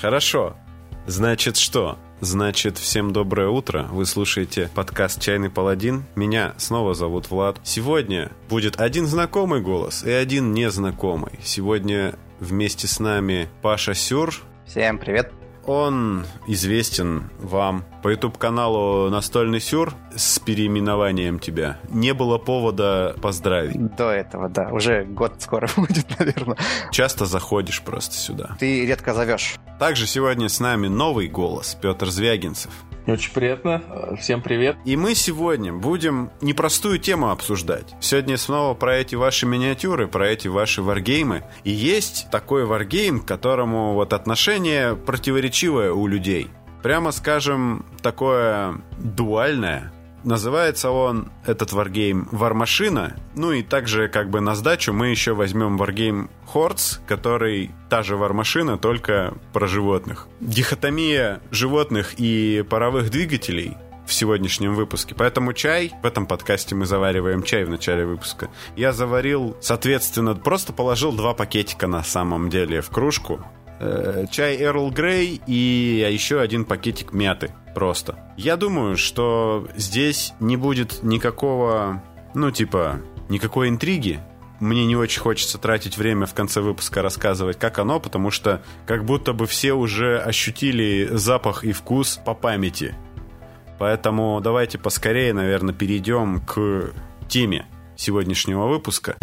Хорошо. Значит, что? Значит, всем доброе утро. Вы слушаете подкаст «Чайный паладин». Меня снова зовут Влад. Сегодня будет один знакомый голос и один незнакомый. Сегодня вместе с нами Паша Сюр. Всем привет. Он известен вам по YouTube-каналу «Настольный сюр» с переименованием тебя. Не было повода поздравить. До этого, да. Уже год скоро будет, наверное. Часто заходишь просто сюда. Ты редко зовешь. Также сегодня с нами новый голос, Петр Звягинцев. Очень приятно. Всем привет. И мы сегодня будем непростую тему обсуждать. Сегодня снова про эти ваши миниатюры, про эти ваши варгеймы. И есть такой варгейм, к которому вот отношение противоречивое у людей. Прямо скажем, такое дуальное. Называется он, этот варгейм, Вармашина. Ну и также как бы на сдачу мы еще возьмем варгейм Хорц, который та же вармашина, только про животных. Дихотомия животных и паровых двигателей в сегодняшнем выпуске. Поэтому чай, в этом подкасте мы завариваем чай в начале выпуска. Я заварил, соответственно, просто положил два пакетика на самом деле в кружку. Э, чай Эрл Грей и еще один пакетик мяты просто. Я думаю, что здесь не будет никакого, ну типа, никакой интриги. Мне не очень хочется тратить время в конце выпуска рассказывать, как оно, потому что как будто бы все уже ощутили запах и вкус по памяти. Поэтому давайте поскорее, наверное, перейдем к теме сегодняшнего выпуска.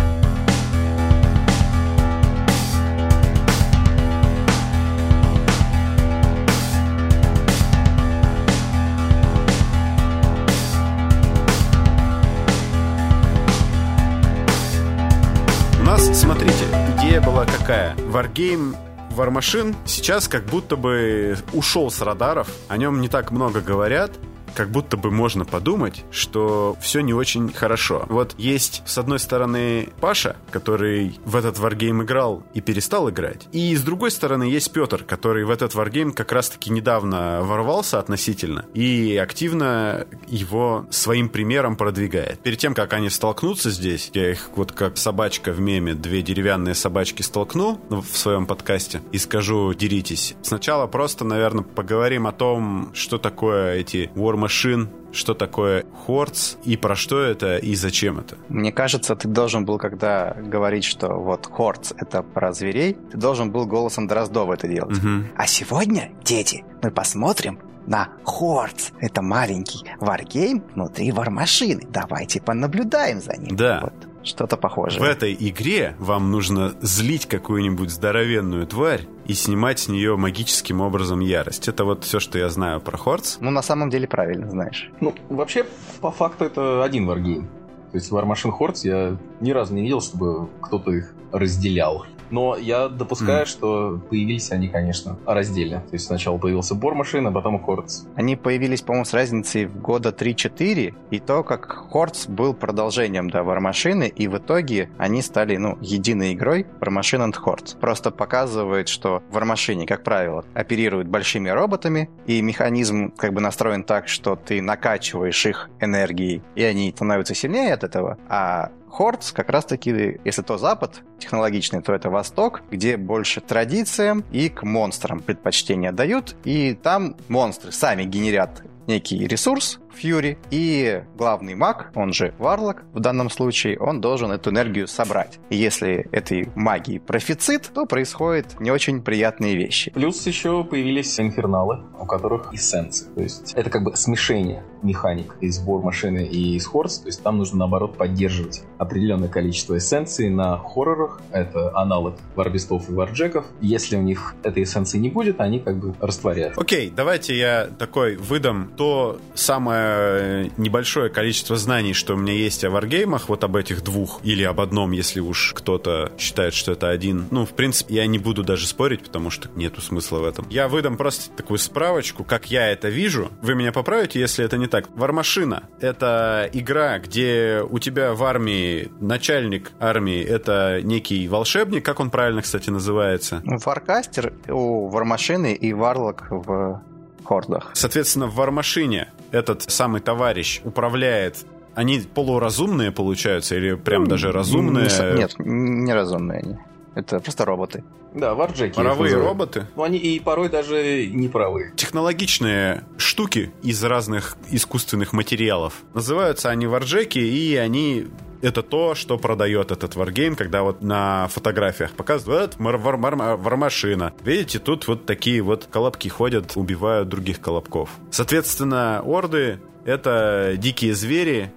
Какая? Wargame War сейчас как будто бы ушел с радаров. О нем не так много говорят как будто бы можно подумать, что все не очень хорошо. Вот есть, с одной стороны, Паша, который в этот варгейм играл и перестал играть. И с другой стороны, есть Петр, который в этот варгейм как раз-таки недавно ворвался относительно и активно его своим примером продвигает. Перед тем, как они столкнутся здесь, я их вот как собачка в меме, две деревянные собачки столкну в своем подкасте и скажу, деритесь. Сначала просто, наверное, поговорим о том, что такое эти War машин, что такое Хорц и про что это и зачем это? Мне кажется, ты должен был, когда говорить, что вот Хорц это про зверей, ты должен был голосом Дроздова это делать. Угу. А сегодня, дети, мы посмотрим на Хорц. Это маленький варгейм внутри вармашины. Давайте понаблюдаем за ним. Да. Вот. Что-то похожее. В этой игре вам нужно злить какую-нибудь здоровенную тварь и снимать с нее магическим образом ярость. Это вот все, что я знаю про Хорц. Ну, на самом деле, правильно знаешь. Ну, вообще, по факту, это один варгейм. То есть War Machine Hordes я ни разу не видел, чтобы кто-то их разделял. Но я допускаю, mm. что появились они, конечно, раздельно. То есть сначала появился Бормашин, а потом Хордс. Они появились, по-моему, с разницей в года 3-4, и то, как Хордс был продолжением да, Вармашины, и в итоге они стали, ну, единой игрой Вармашин и Хордс. Просто показывает, что Вармашине, как правило, оперируют большими роботами, и механизм как бы настроен так, что ты накачиваешь их энергией, и они становятся сильнее от этого, а Хордс как раз-таки, если то Запад технологичный, то это Восток, где больше традициям и к монстрам предпочтение дают, и там монстры сами генерят некий ресурс, Фьюри, и главный маг, он же Варлок в данном случае, он должен эту энергию собрать. И если этой магии профицит, то происходят не очень приятные вещи. Плюс еще появились инферналы, у которых эссенции. То есть это как бы смешение механик из бор машины и из хорс. То есть там нужно наоборот поддерживать определенное количество эссенций на хоррорах. Это аналог варбистов и варджеков. Если у них этой эссенции не будет, они как бы растворяют. Окей, давайте я такой выдам то самое Э, небольшое количество знаний, что у меня есть о варгеймах, вот об этих двух, или об одном, если уж кто-то считает, что это один. Ну, в принципе, я не буду даже спорить, потому что нету смысла в этом. Я выдам просто такую справочку, как я это вижу. Вы меня поправите, если это не так. Вармашина — это игра, где у тебя в армии начальник армии — это некий волшебник, как он правильно, кстати, называется? Варкастер у Вармашины и Варлок в хордах. Соответственно, в Вармашине этот самый товарищ управляет они полуразумные получаются или прям ну, даже разумные? Нет, неразумные они. Это просто роботы. Да, варджеки. Паровые роботы? Ну, они и порой даже не паровые. Технологичные штуки из разных искусственных материалов. Называются они варджеки, и они это то, что продает этот варгейм, когда вот на фотографиях показывают вар вармашина. Видите, тут вот такие вот колобки ходят, убивают других колобков. Соответственно, орды — это дикие звери,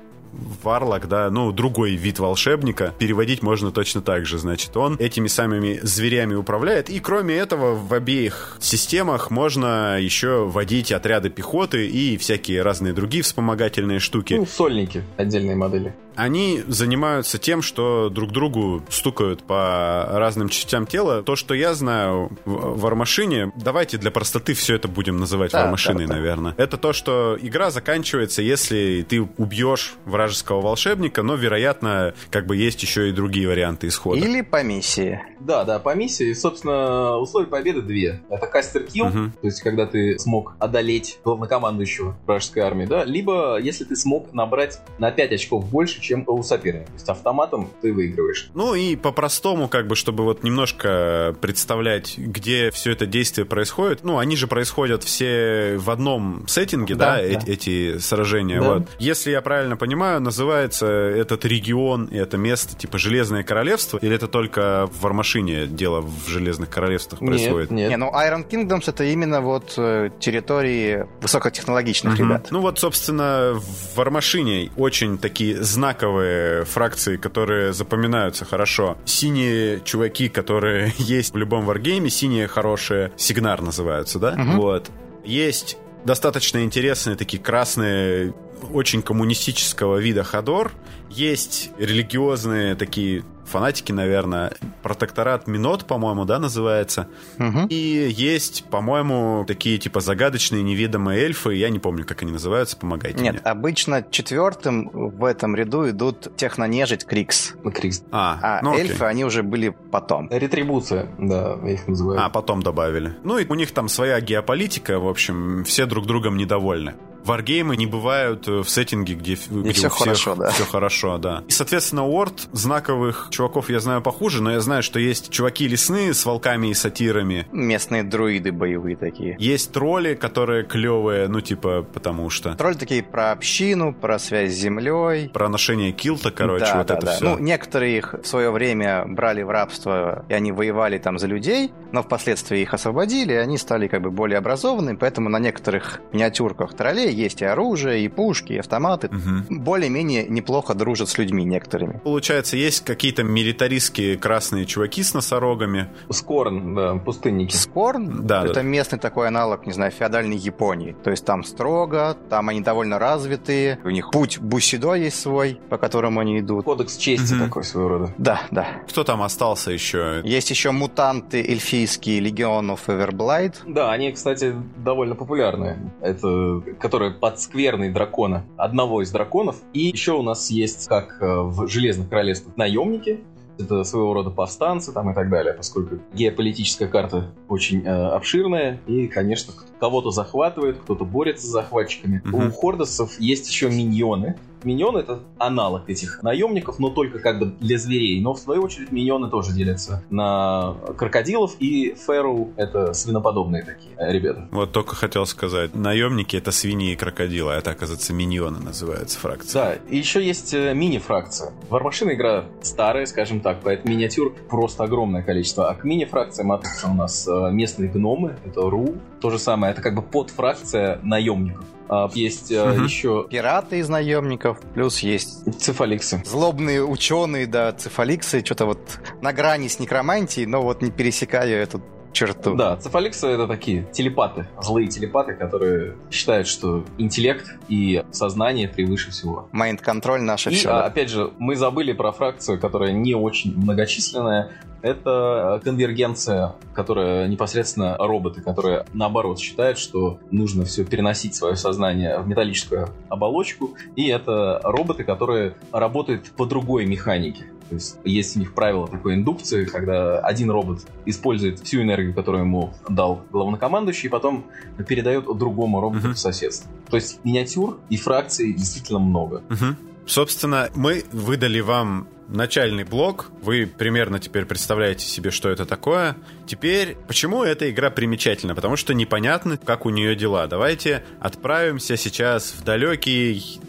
Варлок, да, ну, другой вид волшебника. Переводить можно точно так же. Значит, он этими самыми зверями управляет. И кроме этого, в обеих системах можно еще водить отряды пехоты и всякие разные другие вспомогательные штуки. Ну, сольники, отдельные модели они занимаются тем, что друг другу стукают по разным частям тела. То, что я знаю в вармашине, давайте для простоты все это будем называть да, вармашиной, да, да. наверное. Это то, что игра заканчивается, если ты убьешь вражеского волшебника, но, вероятно, как бы есть еще и другие варианты исхода. Или по миссии. Да, да, по миссии. Собственно, условия победы две. Это кастер килл, угу. то есть когда ты смог одолеть главнокомандующего вражеской армии, да, либо если ты смог набрать на 5 очков больше, чем у соперника. То есть автоматом ты выигрываешь. Ну и по-простому, как бы, чтобы вот немножко представлять, где все это действие происходит. Ну, они же происходят все в одном сеттинге, да, да, да. Э- эти сражения. Да. Вот. Если я правильно понимаю, называется этот регион и это место типа Железное Королевство, или это только в Вармашине дело в Железных Королевствах происходит? Нет, нет. Не, ну Iron Kingdoms это именно вот э, территории высокотехнологичных угу. ребят. Ну вот, собственно, в Вармашине очень такие знаковые знаковые фракции, которые запоминаются хорошо. Синие чуваки, которые есть в любом варгейме, синие хорошие, сигнар называются, да? Угу. Вот. Есть достаточно интересные такие красные очень коммунистического вида Ходор. Есть религиозные такие фанатики, наверное. Протекторат Минот, по-моему, да, называется. Угу. И есть, по-моему, такие типа загадочные неведомые эльфы. Я не помню, как они называются. Помогайте Нет, мне. обычно четвертым в этом ряду идут технонежить Крикс. Крикс. А, а ну, эльфы, окей. они уже были потом. Ретрибуция, да, их называю. А, потом добавили. Ну и у них там своя геополитика, в общем, все друг другом недовольны варгеймы не бывают э, в сеттинге, где, где все хорошо, да. Все хорошо, да. И, соответственно, Уорд знаковых чуваков я знаю похуже, но я знаю, что есть чуваки лесные с волками и сатирами. Местные друиды боевые такие. Есть тролли, которые клевые, ну, типа, потому что... Тролли такие про общину, про связь с землей. Про ношение килта, короче, да, вот да, это да. все. Ну, некоторые их в свое время брали в рабство, и они воевали там за людей, но впоследствии их освободили, и они стали как бы более образованными, поэтому на некоторых миниатюрках троллей есть и оружие, и пушки, и автоматы. Угу. Более-менее неплохо дружат с людьми некоторыми. Получается, есть какие-то милитаристские красные чуваки с носорогами. Скорн, да, пустынники. Скорн? Да. Это да. местный такой аналог, не знаю, феодальной Японии. То есть там строго, там они довольно развитые, у них путь Бусидо есть свой, по которому они идут. Кодекс чести угу. такой своего рода. Да, да. Кто там остался еще? Есть еще мутанты эльфийские Легионов Эверблайд. Да, они, кстати, довольно популярны. Это которые под скверный дракона, одного из драконов. И еще у нас есть, как э, в Железных Королевствах, наемники, это своего рода повстанцы там и так далее, поскольку геополитическая карта очень э, обширная и, конечно, кого-то захватывает, кто-то борется с захватчиками. Mm-hmm. У хордосов есть еще миньоны, Миньоны это аналог этих наемников, но только как бы для зверей. Но в свою очередь миньоны тоже делятся на крокодилов и фэроу это свиноподобные такие э, ребята. Вот только хотел сказать, наемники это свиньи и крокодилы, а это оказывается миньоны называется фракция. Да, и еще есть э, мини-фракция. Вармашина игра старая, скажем так, поэтому миниатюр просто огромное количество. А к мини-фракциям относятся у нас э, местные гномы, это Ру, то же самое, это как бы подфракция наемников. А, есть угу. еще... Пираты из наемников, плюс есть... Цефаликсы. Злобные ученые, да, цефаликсы, что-то вот на грани с некромантией, но вот не пересекая эту черту. Да, цефаликсы это такие телепаты, злые телепаты, которые считают, что интеллект и сознание превыше всего. Майнд-контроль наше и, все. А, опять же, мы забыли про фракцию, которая не очень многочисленная, это конвергенция, которая непосредственно роботы, которые наоборот считают, что нужно все переносить свое сознание в металлическую оболочку, и это роботы, которые работают по другой механике. То есть есть у них правило такой индукции, когда один робот использует всю энергию, которую ему дал главнокомандующий, и потом передает другому роботу uh-huh. в соседство. То есть миниатюр и фракций действительно много. Uh-huh. Собственно, мы выдали вам начальный блок. Вы примерно теперь представляете себе, что это такое. Теперь, почему эта игра примечательна? Потому что непонятно, как у нее дела. Давайте отправимся сейчас в далекий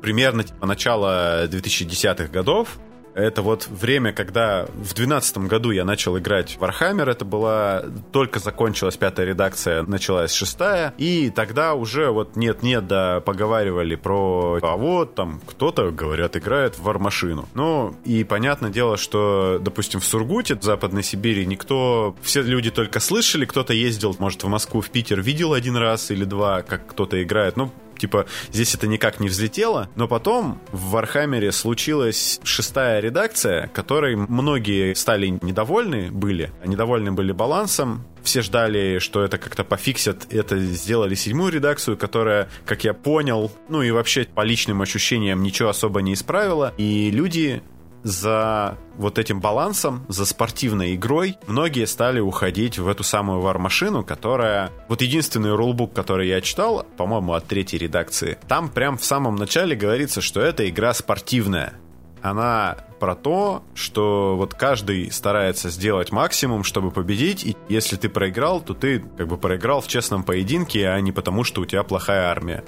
примерно типа начало 2010-х годов, это вот время, когда в 2012 году я начал играть в Warhammer, это была только закончилась пятая редакция, началась шестая, и тогда уже вот нет-нет, да, поговаривали про, а вот там кто-то, говорят, играет в вармашину. Ну, и понятное дело, что, допустим, в Сургуте, в Западной Сибири, никто, все люди только слышали, кто-то ездил, может, в Москву, в Питер, видел один раз или два, как кто-то играет, ну, типа, здесь это никак не взлетело, но потом в Warhammer-е случилась шестая редакция, которой многие стали недовольны были, недовольны были балансом, все ждали, что это как-то пофиксят, это сделали седьмую редакцию, которая, как я понял, ну и вообще по личным ощущениям ничего особо не исправила, и люди за вот этим балансом, за спортивной игрой, многие стали уходить в эту самую Warmachine-у, которая... Вот единственный rulebook, который я читал, по-моему, от третьей редакции, там прям в самом начале говорится, что это игра спортивная. Она про то, что вот каждый старается сделать максимум, чтобы победить, и если ты проиграл, то ты как бы проиграл в честном поединке, а не потому, что у тебя плохая армия.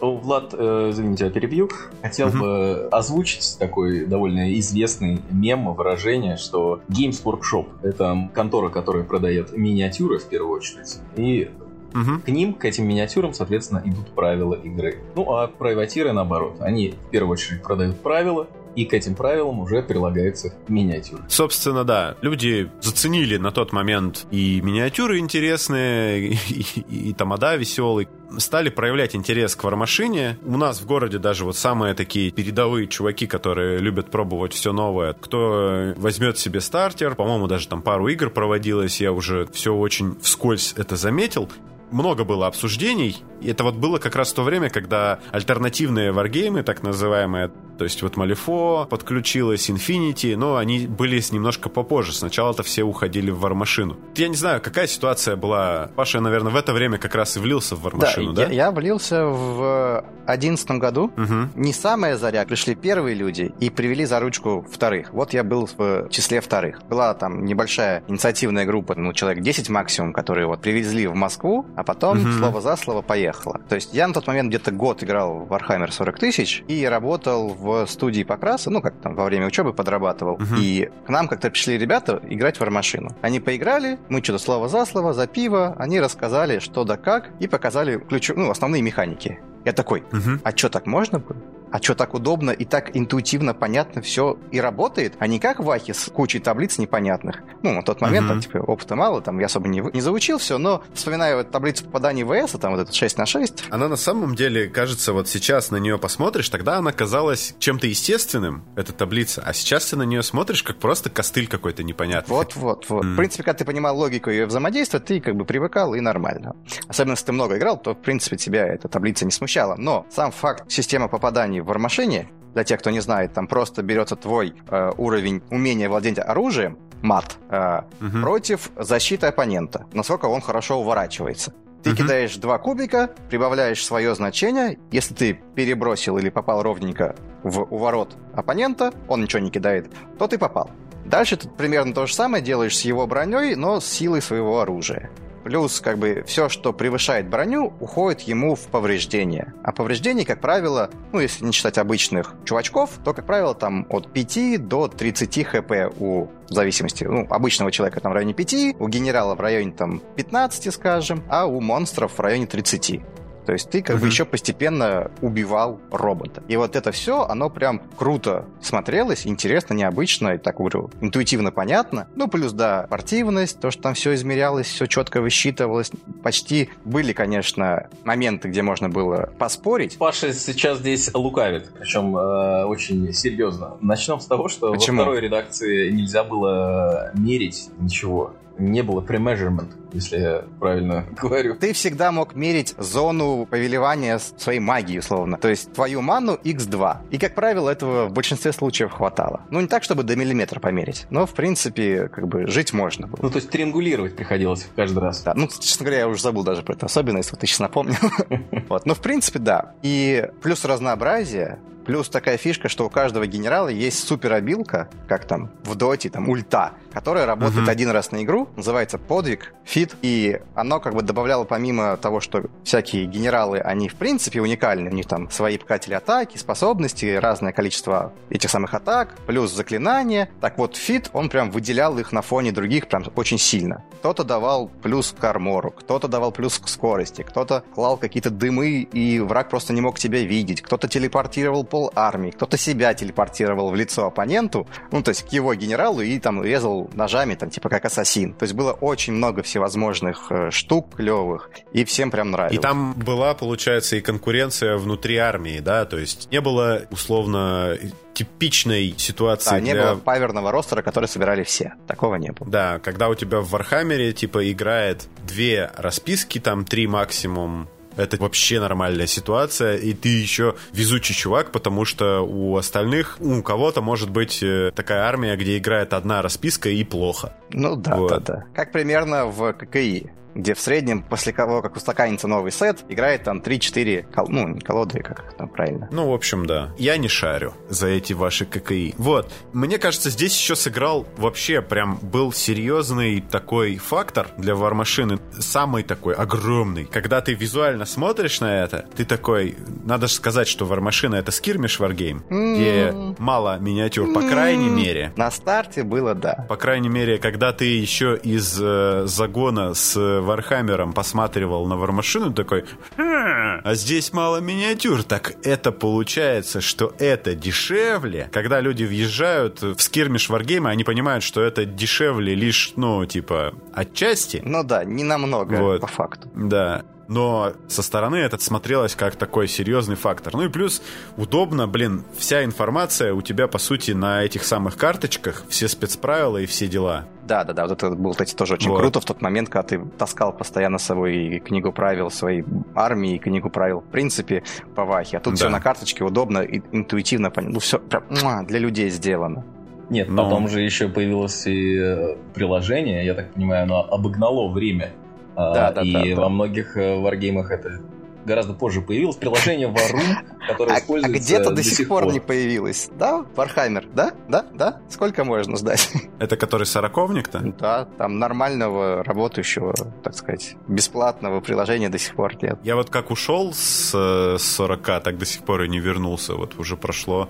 Влад, э, извините, я перебью. Хотел uh-huh. бы озвучить такой довольно известный мем, выражение, что Games Workshop — это контора, которая продает миниатюры в первую очередь, и Угу. К ним, к этим миниатюрам, соответственно, идут правила игры. Ну, а прайватиры, наоборот, они в первую очередь продают правила, и к этим правилам уже прилагается миниатюра. Собственно, да, люди заценили на тот момент и миниатюры интересные, и, и, и тамада веселый, стали проявлять интерес к вармашине. У нас в городе даже вот самые такие передовые чуваки, которые любят пробовать все новое. Кто возьмет себе стартер, по-моему, даже там пару игр проводилось, я уже все очень вскользь это заметил много было обсуждений. И это вот было как раз в то время, когда альтернативные варгеймы, так называемые, то есть вот Малифо подключилась, Infinity, но они были немножко попозже. Сначала это все уходили в вармашину. Я не знаю, какая ситуация была. Паша, наверное, в это время как раз и влился в вармашину, да? да? Я, я влился в одиннадцатом году. Угу. Не самая заря, пришли первые люди и привели за ручку вторых. Вот я был в числе вторых. Была там небольшая инициативная группа, ну, человек 10 максимум, которые вот привезли в Москву, а потом угу. слово за слово поехало. То есть я на тот момент где-то год играл в Warhammer 40 тысяч и работал в студии покраса, ну, как там во время учебы подрабатывал. Угу. И к нам как-то пришли ребята играть в вармашину. Они поиграли, мы что-то слово за слово, за пиво, они рассказали, что да как, и показали ключу, ну, основные механики. Я такой, угу. а что, так можно было? А что так удобно и так интуитивно понятно все и работает, а не как в Ахе с кучей таблиц непонятных. Ну, на тот момент, mm-hmm. там, типа, опыта мало, там, я особо не, не заучил все, но вспоминая вот таблицу попаданий ВС, там, вот этот 6 на 6. Она на самом деле, кажется, вот сейчас на нее посмотришь, тогда она казалась чем-то естественным, эта таблица, а сейчас ты на нее смотришь, как просто костыль какой-то непонятный. Вот-вот, вот. Mm. В принципе, когда ты понимал логику ее взаимодействия, ты как бы привыкал и нормально. Особенно, если ты много играл, то, в принципе, тебя эта таблица не смущала. Но сам факт системы попаданий в вармашине для тех, кто не знает, там просто берется твой э, уровень умения владеть оружием, мат, э, угу. против защиты оппонента, насколько он хорошо уворачивается. Ты угу. кидаешь два кубика, прибавляешь свое значение. Если ты перебросил или попал ровненько в уворот оппонента, он ничего не кидает, то ты попал. Дальше ты примерно то же самое делаешь с его броней, но с силой своего оружия. Плюс, как бы, все, что превышает броню, уходит ему в повреждения. А повреждений, как правило, ну, если не считать обычных чувачков, то, как правило, там от 5 до 30 хп у в зависимости, ну, обычного человека там в районе 5, у генерала в районе там 15, скажем, а у монстров в районе 30. То есть ты как uh-huh. бы еще постепенно убивал робота. И вот это все, оно прям круто смотрелось, интересно, необычно, и так говорю, интуитивно понятно. Ну, плюс, да, спортивность, то, что там все измерялось, все четко высчитывалось. Почти были, конечно, моменты, где можно было поспорить. Паша сейчас здесь лукавит, причем э, очень серьезно. Начнем с того, что Почему? во второй редакции нельзя было мерить ничего не было премежермент, если я правильно говорю. Ты всегда мог мерить зону повелевания своей магии, условно. То есть твою ману x2. И, как правило, этого в большинстве случаев хватало. Ну, не так, чтобы до миллиметра померить, но, в принципе, как бы жить можно было. Ну, то есть триангулировать приходилось каждый раз. Да, ну, честно говоря, я уже забыл даже про эту особенность, вот ты сейчас напомнил. Вот, но, в принципе, да. И плюс разнообразие, плюс такая фишка, что у каждого генерала есть суперобилка, как там в Dota, там ульта, которая работает угу. один раз на игру, называется подвиг, feat, и оно как бы добавляло помимо того, что всякие генералы, они в принципе уникальны, у них там свои показатели атаки, способности, разное количество этих самых атак, плюс заклинания. Так вот, feat, он прям выделял их на фоне других прям очень сильно. Кто-то давал плюс к armor-у, кто-то давал плюс к скорости, кто-то клал какие-то дымы, и враг просто не мог тебя видеть, кто-то телепортировал пол армии, кто-то себя телепортировал в лицо оппоненту, ну, то есть к его генералу, и там резал ножами, там, типа как ассасин. То есть было очень много всевозможных э, штук клевых, и всем прям нравилось. И там была, получается, и конкуренция внутри армии, да, то есть не было условно типичной ситуации. Да, не для... было power-ного roster-а, который собирали все. Такого не было. Да, когда у тебя в Warhammer-е, типа, играет две расписки, там три максимум, это вообще нормальная ситуация, и ты еще везучий чувак, потому что у остальных, у кого-то может быть э, такая армия, где играет одна расписка и плохо. Ну да, вот. да, да. Как примерно в ККИ где в среднем после того, как устаканится новый сет, играет там 3-4 кол... ну, не колоды, как там правильно. Ну, в общем, да. Я не шарю за эти ваши ККИ. Вот. Мне кажется, здесь еще сыграл вообще прям был серьезный такой фактор для вармашины. Самый такой огромный. Когда ты визуально смотришь на это, ты такой... Надо же сказать, что вармашина это скирмиш варгейм, mm. где мало миниатюр, по крайней мере. На старте было, да. По крайней мере, когда ты еще из э, загона с Warhammer ом посматривал на Warmachine у, такой, хм, а здесь мало миниатюр. Так это получается, что это дешевле. Когда люди въезжают в skirmish wargame а, они понимают, что это дешевле лишь, ну, типа, отчасти. Ну да, не намного, вот. по факту. Да но со стороны это смотрелось как такой серьезный фактор. Ну и плюс удобно, блин, вся информация у тебя, по сути, на этих самых карточках, все спецправила и все дела. Да, да, да, вот это было, кстати, тоже очень вот. круто в тот момент, когда ты таскал постоянно с собой книгу правил своей армии, и книгу правил, в принципе, по Вахе. А тут да. все на карточке удобно и интуитивно понятно. Ну, все прям для людей сделано. Нет, Но... потом же еще появилось и э, приложение, я так понимаю, оно обогнало время а, да, да, и да, да. во многих э, варгеймах это гораздо позже появилось. Приложение War Room, которое а, используется А где-то до сих пор, пор не появилось. Да, Warhammer? Да? Да? Да? Сколько можно ждать? Это который сороковник-то? Да, там нормального, работающего, так сказать, бесплатного приложения до сих пор нет. Я вот как ушел с 40, э, так до сих пор и не вернулся. Вот уже прошло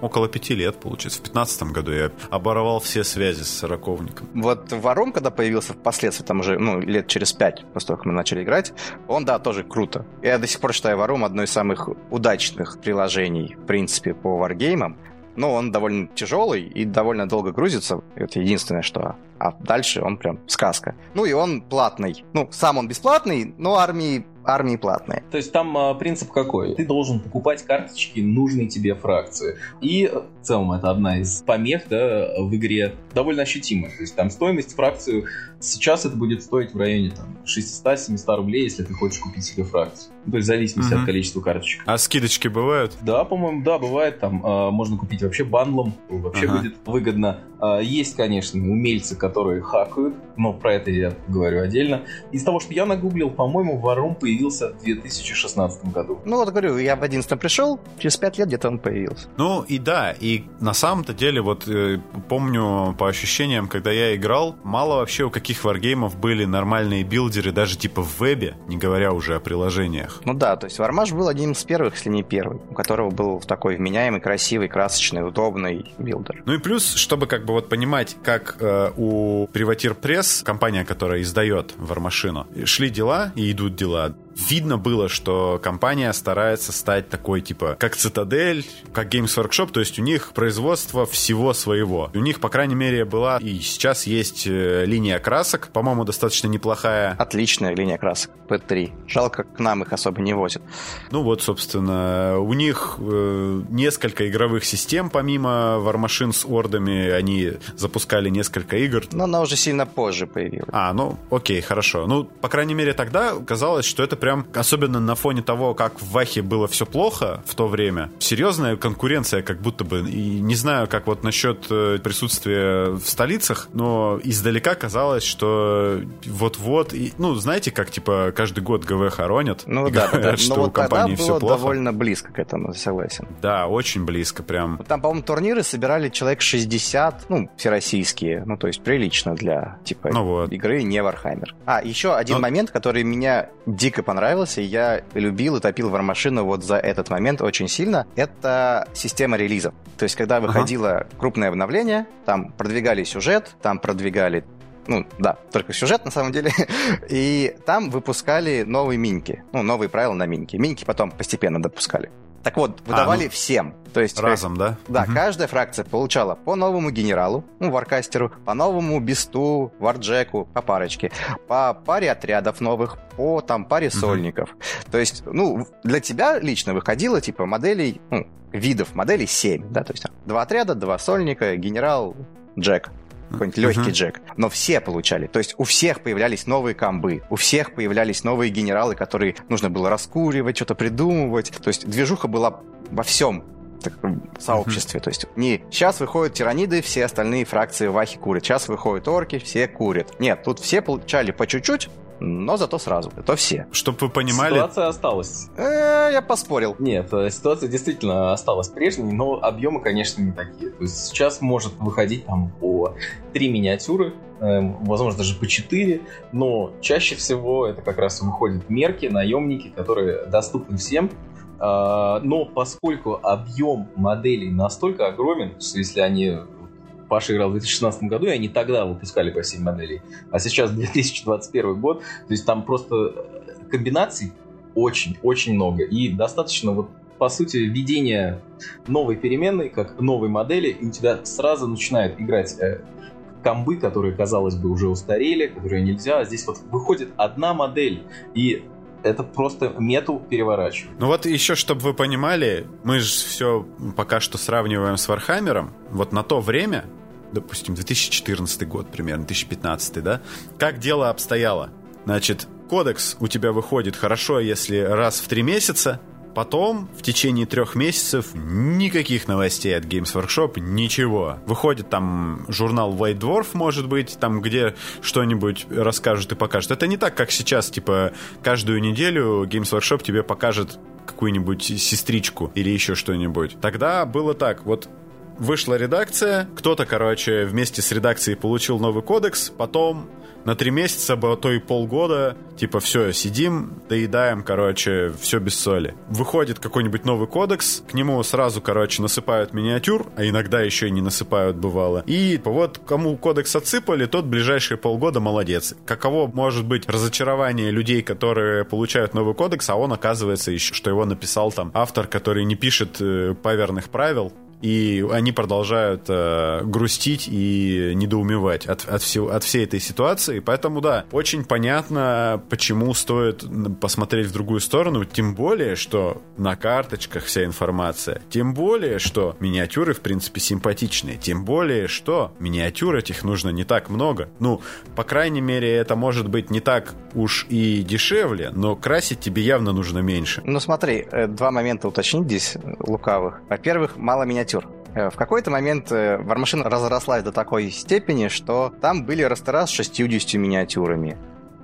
около пяти лет, получается. В пятнадцатом году я оборвал все связи с сороковником. Вот War Room, когда появился впоследствии, там уже, ну, лет через пять, после того, как мы начали играть, он, да, тоже круто. Я до сих пор считаю Варум одной из самых удачных приложений, в принципе, по варгеймам. Но он довольно тяжелый и довольно долго грузится. Это единственное, что... А дальше он прям сказка. Ну и он платный. Ну, сам он бесплатный, но армии армии платные. То есть там а, принцип какой? Ты должен покупать карточки нужной тебе фракции. И в целом это одна из помех да, в игре довольно ощутимая. То есть там стоимость фракции сейчас это будет стоить в районе там, 600-700 рублей, если ты хочешь купить себе фракцию. То есть в зависимости угу. от количества карточек. А скидочки бывают? Да, по-моему, да, бывает. Там э, можно купить вообще бандлом, вообще ага. будет выгодно. Э, есть, конечно, умельцы, которые хакают, но про это я говорю отдельно. Из того, что я нагуглил, по-моему, Варум появился в 2016 году. Ну вот говорю, я в 11 пришел, через 5 лет где-то он появился. Ну и да, и на самом-то деле, вот э, помню по ощущениям, когда я играл, мало вообще у каких wargame ов были нормальные builder ы, даже типа в вебе, не говоря уже о приложениях. Ну да, то есть Вармаш был одним из первых, если не первый, у которого был такой вменяемый, красивый, красочный, удобный builder. Ну и плюс, чтобы как бы вот понимать, как э, у Privateer Press, компания, которая издает Warmachine у, шли дела и идут дела видно было, что компания старается стать такой, типа, как Цитадель, как Games Workshop, то есть у них производство всего своего. У них, по крайней мере, была и сейчас есть э, линия красок, по-моему, достаточно неплохая. Отличная линия красок, P3. Жалко, к нам их особо не возят. Ну вот, собственно, у них э, несколько игровых систем, помимо War с ордами, они запускали несколько игр. Но она уже сильно позже появилась. А, ну, окей, хорошо. Ну, по крайней мере, тогда казалось, что это прям, особенно на фоне того, как в Вахе было все плохо в то время, серьезная конкуренция как будто бы. И не знаю, как вот насчет э, присутствия в столицах, но издалека казалось, что вот-вот, и, ну, знаете, как, типа, каждый год ГВ хоронят, ну, да, говорят, да, что но у вот компании все плохо. довольно близко к этому, согласен. Да, очень близко прям. Там, по-моему, турниры собирали человек 60, ну, всероссийские, ну, то есть прилично для, типа, Ну вот. игры не Warhammer. А, еще один Ну- момент, который меня дико понравился, и я любил и топил Вармашину вот за этот момент очень сильно, это система релизов. То есть, когда выходило крупное обновление, там продвигали сюжет, там продвигали ну, да, только сюжет на самом деле. И там выпускали новые миньки. Ну, новые правила на миньки. Миньки потом постепенно допускали. Так вот, выдавали ну, всем. То есть, Разом, да? да, Мгм. каждая фракция получала по новому генералу, ну, варкастеру, по новому бисту, варджеку, по парочке, по паре отрядов новых, по там паре сольников. То есть, ну, для тебя лично выходило, типа, моделей, ну, видов моделей 7, да, то есть там, два отряда, два сольника, генерал, джек какой-нибудь легкий Мгм. джек. Но все получали. То есть у всех появлялись новые комбы, у всех появлялись новые генералы, которые нужно было раскуривать, что-то придумывать. То есть движуха была во всем сообществе. То есть не сейчас выходят тираниды, все остальные фракции Вахи курят. Сейчас выходят орки, все курят. Нет, тут все получали по чуть-чуть, но зато сразу. Это все. Чтоб вы понимали, Ситуация осталась. Э, я поспорил. Нет, э, ситуация действительно осталась прежней, но объемы, конечно, не такие. То есть сейчас может выходить там по три миниатюры, эм, возможно, даже по четыре, но чаще всего это как раз выходят мерки, наемники, которые доступны всем. А, Но поскольку объем моделей настолько огромен, что если они Паша играл в 2016 году, и они тогда выпускали по 7 моделей, а сейчас 2021 год, то есть там просто э, комбинаций очень-очень много. И достаточно вот по сути, введение новой переменной, как новой модели, и у тебя сразу начинает играть э, комбы, которые, казалось бы, уже устарели, которые нельзя. А здесь вот выходит одна модель, и это просто мету переворачивает. Ну вот еще, чтобы вы понимали, мы же все пока что сравниваем с Warhammer ом. Вот на то время, допустим, 2014 год примерно, 2015, да, как дело обстояло? Значит, кодекс у тебя выходит хорошо, если раз в три месяца, Потом, в течение трех месяцев, никаких новостей от Games Workshop, ничего. Выходит там журнал White Dwarf, может быть, там, где что-нибудь расскажут и покажут. Это не так, как сейчас, типа, каждую неделю Games Workshop тебе покажет какую-нибудь сестричку или еще что-нибудь. Тогда было так, вот вышла редакция, кто-то, короче, вместе с редакцией получил новый кодекс, потом на три месяца, а то и полгода, типа, все, сидим, доедаем, короче, все без соли. Выходит какой-нибудь новый кодекс, к нему сразу, короче, насыпают миниатюр, а иногда еще и не насыпают, бывало. И вот кому кодекс отсыпали, тот ближайшие полгода молодец. Каково может быть разочарование людей, которые получают новый кодекс, а он оказывается еще, что его написал там автор, который не пишет э, паверных правил, и они продолжают э, грустить и недоумевать от, от, всего, от всей этой ситуации. Поэтому, да, очень понятно, почему стоит посмотреть в другую сторону, тем более, что на карточках вся информация, тем более, что миниатюры, в принципе, симпатичные, тем более, что миниатюр этих нужно не так много. Ну, по крайней мере, это может быть не так уж и дешевле, но красить тебе явно нужно меньше. Ну смотри, э, два момента уточнить здесь лукавых. Во-первых, мало миниатюр. Э, В какой-то момент вармашина разрослась до такой степени, что там были растера с 60 миниатюрами.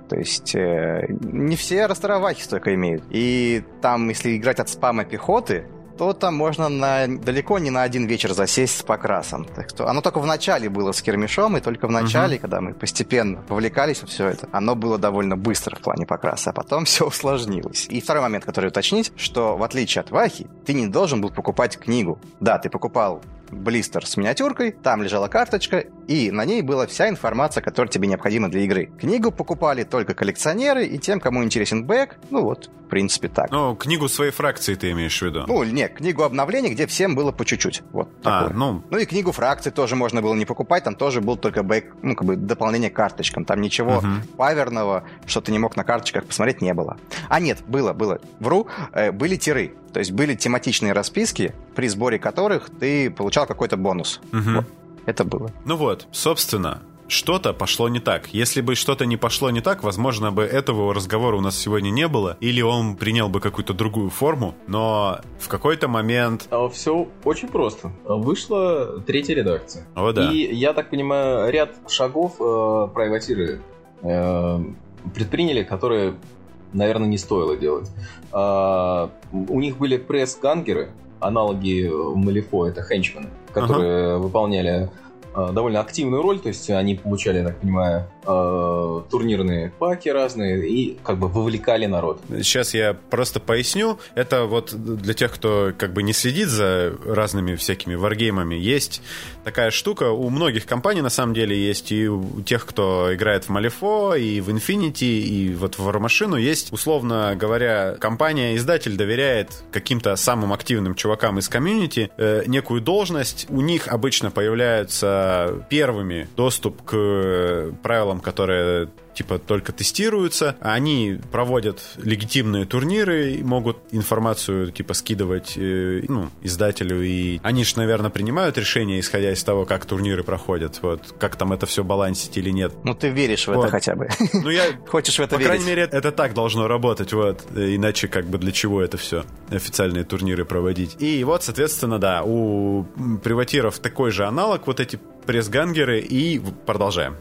То есть э, не все растера вахи столько имеют. И там, если играть от спама пехоты, то там можно на, далеко не на один вечер засесть с покрасом. Так что оно только в начале было с кермишом, и только в начале, uh-huh. когда мы постепенно вовлекались во все это, оно было довольно быстро в плане покраса, а потом все усложнилось. И второй момент, который уточнить, что в отличие от Вахи, ты не должен был покупать книгу. Да, ты покупал блистер с миниатюркой, там лежала карточка, и на ней была вся информация, которая тебе необходима для игры. Книгу покупали только коллекционеры и тем, кому интересен бэк. Ну вот, принципе, так. Ну, книгу своей фракции ты имеешь в виду? Ну, нет, книгу обновлений, где всем было по чуть-чуть. Вот а, ну... Ну и книгу фракций тоже можно было не покупать, там тоже был только бэк, ну, как бы дополнение к карточкам. Там ничего uh-huh. паверного, что ты не мог на карточках посмотреть, не было. А нет, было, было. Вру, э, были тиры. То есть были тематичные расписки, при сборе которых ты получал какой-то бонус. Угу. Вот. Это было. Ну вот, собственно, что-то пошло не так. Если бы что-то не пошло не так, возможно бы этого разговора у нас сегодня не было, или он принял бы какую-то другую форму, но в какой-то момент... А, Все очень просто. Вышла третья редакция. О, да. И, я так понимаю, ряд шагов э, прайватиры э, предприняли, которые, наверное, не стоило делать. А, у них были пресс-гангеры, аналоги Малифо, это хенчмены, которые ага. выполняли Э, довольно активную роль, то есть они получали, так понимаю, э, турнирные паки разные и как бы вовлекали народ. Сейчас я просто поясню. Это вот для тех, кто как бы не следит за разными всякими варгеймами, есть такая штука. У многих компаний на самом деле есть и у тех, кто играет в Малифо, и в Infinity, и вот в Вармашину есть, условно говоря, компания-издатель доверяет каким-то самым активным чувакам из комьюнити э, некую должность. У них обычно появляются первыми доступ к правилам, которые типа только тестируются. Они проводят легитимные турниры, могут информацию типа скидывать э, ну, издателю. И они же, наверное, принимают решения, исходя из того, как турниры проходят. Вот как там это все балансить или нет. Ну ты веришь в вот. это хотя бы. Ну я хочешь в это по верить. По крайней мере, это так должно работать. Вот иначе как бы для чего это все официальные турниры проводить. И вот, соответственно, да, у приватиров такой же аналог, вот эти пресс-гангеры, и продолжаем.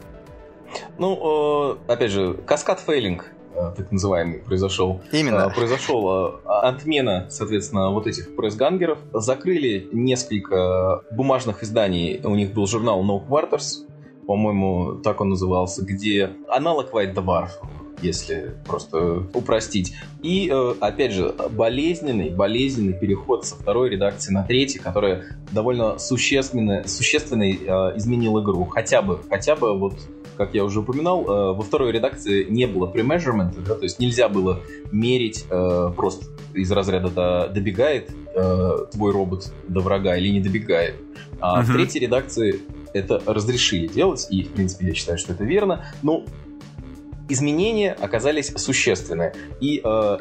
Ну, э, опять же, каскад фейлинг э, так называемый, произошел. Именно. Э, произошел отмена, соответственно, вот этих пресс-гангеров. Закрыли несколько бумажных изданий. У них был журнал No Quarters, по-моему, так он назывался, где аналог White Dwarf если просто упростить. И, опять же, болезненный, болезненный переход со второй редакции на третью, которая довольно существенно, существенно изменил игру. Хотя бы, хотя бы вот как я уже упоминал, э, во второй редакции не было премежермента, да, то есть нельзя было мерить э, просто из разряда до, добегает э, твой робот до врага или не добегает. А uh-huh. в третьей редакции это разрешили делать, и, в принципе, я считаю, что это верно, но изменения оказались существенные. И э,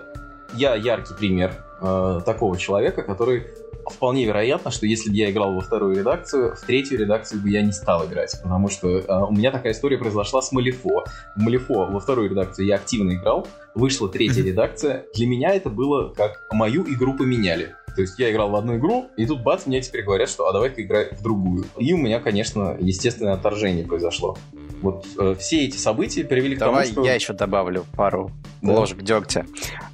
я яркий пример э, такого человека, который вполне вероятно, что если бы я играл во вторую редакцию, в третью редакцию бы я не стал играть, потому что э, у меня такая история произошла с Малифо. В Малифо во вторую редакцию я активно играл, вышла третья редакция. Для меня это было как мою игру поменяли. То есть я играл в одну игру, и тут бац, мне теперь говорят, что а давай-ка играй в другую. И у меня, конечно, естественное отторжение произошло. Вот э, все эти события привели к Давай тому, что... я еще добавлю пару да. ложек дегтя.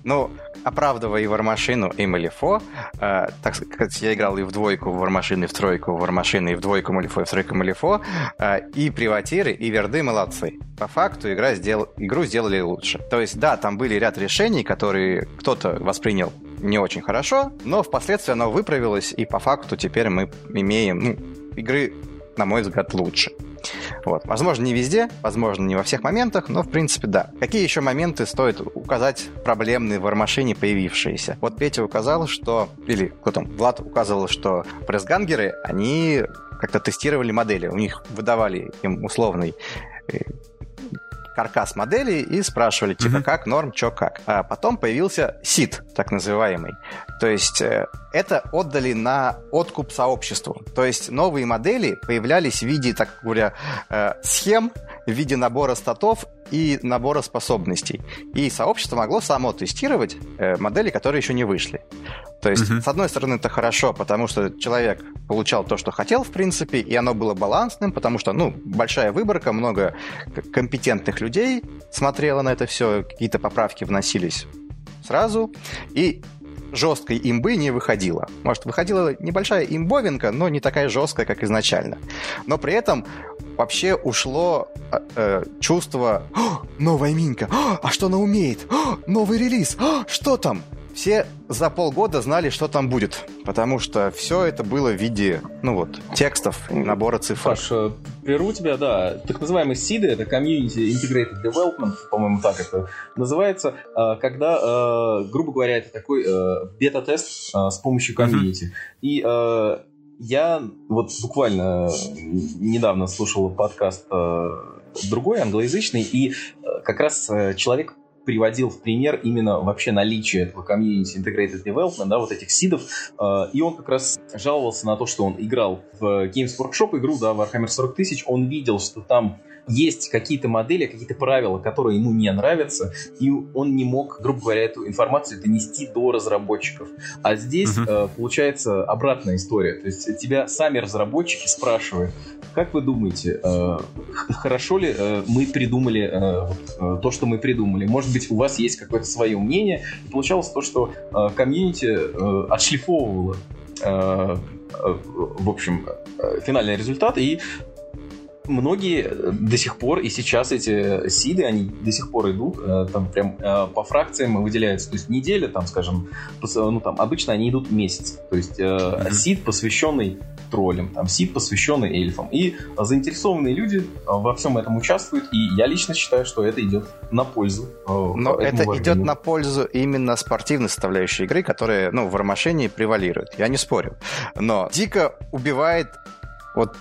Ну, оправдывая и Вармашину, и Малифо, э, так сказать, я играл и в двойку Вармашины, и в тройку Вармашины, и в двойку Малифо, и в тройку Малифо, э, и Приватиры, и Верды молодцы. По факту игра сдел... игру сделали лучше. То есть, да, там были ряд решений, которые кто-то воспринял не очень хорошо, но впоследствии оно выправилось, и по факту теперь мы имеем ну, игры, на мой взгляд, лучше. Вот. Возможно, не везде, возможно, не во всех моментах, но в принципе да. Какие еще моменты стоит указать проблемные в вармашине появившиеся? Вот Петя указал, что... Или кто там? Влад указывал, что пресс-гангеры, они как-то тестировали модели. У них выдавали им условный э, каркас модели и спрашивали, типа, mm-hmm. как норм, чё как. А потом появился сид, так называемый. То есть э, это отдали на откуп сообществу. То есть новые модели появлялись в виде, так говоря, э, схем, в виде набора статов и набора способностей. И сообщество могло само тестировать э, модели, которые еще не вышли. То есть, uh-huh. с одной стороны, это хорошо, потому что человек получал то, что хотел, в принципе, и оно было балансным, потому что, ну, большая выборка, много компетентных людей смотрело на это все, какие-то поправки вносились сразу, и жесткой имбы не выходило. Может, выходила небольшая имбовинка, но не такая жесткая, как изначально. Но при этом вообще ушло э, э чувство «Новая Минька! а что она умеет? новый релиз! что там?» Все за полгода знали, что там будет, потому что все это было в виде, ну вот, текстов, набора цифр. Паш, э, прерву тебя, да. Так называемый SID, это Community Integrated Development, по-моему, так это называется, э, когда, э, грубо говоря, это такой бета-тест с помощью комьюнити. Uh-huh. И я вот буквально недавно слушал подкаст другой, англоязычный, и как раз человек приводил в пример именно вообще наличие этого Community Integrated Development, да, вот этих сидов, э, и он как раз жаловался на то, что он играл в Games Workshop игру, да, Warhammer 40 тысяч, он видел, что там есть какие-то модели, какие-то правила, которые ему не нравятся, и он не мог, грубо говоря, эту информацию донести до разработчиков. А здесь угу. э, получается обратная история. То есть тебя сами разработчики спрашивают, как вы думаете, э, хорошо ли э, мы придумали э, э, то, что мы придумали? Может быть, у вас есть какое-то свое мнение? И получалось то, что э, комьюнити э, отшлифовывало э, э, в общем, финальный результат, и многие э, до сих пор, и сейчас эти сиды, они до сих пор идут, э, там прям э, по фракциям выделяются. То есть неделя, там, скажем, ну там обычно они идут месяц. То есть mm-hmm. сид, посвященный троллям, там сид, посвященный эльфам. И заинтересованные люди во всем этом участвуют, и я лично считаю, что это идет на пользу. Но это идет на пользу именно спортивной составляющей игры, которая, ну, в Ромашении превалирует. Я не спорю. Но дико убивает вот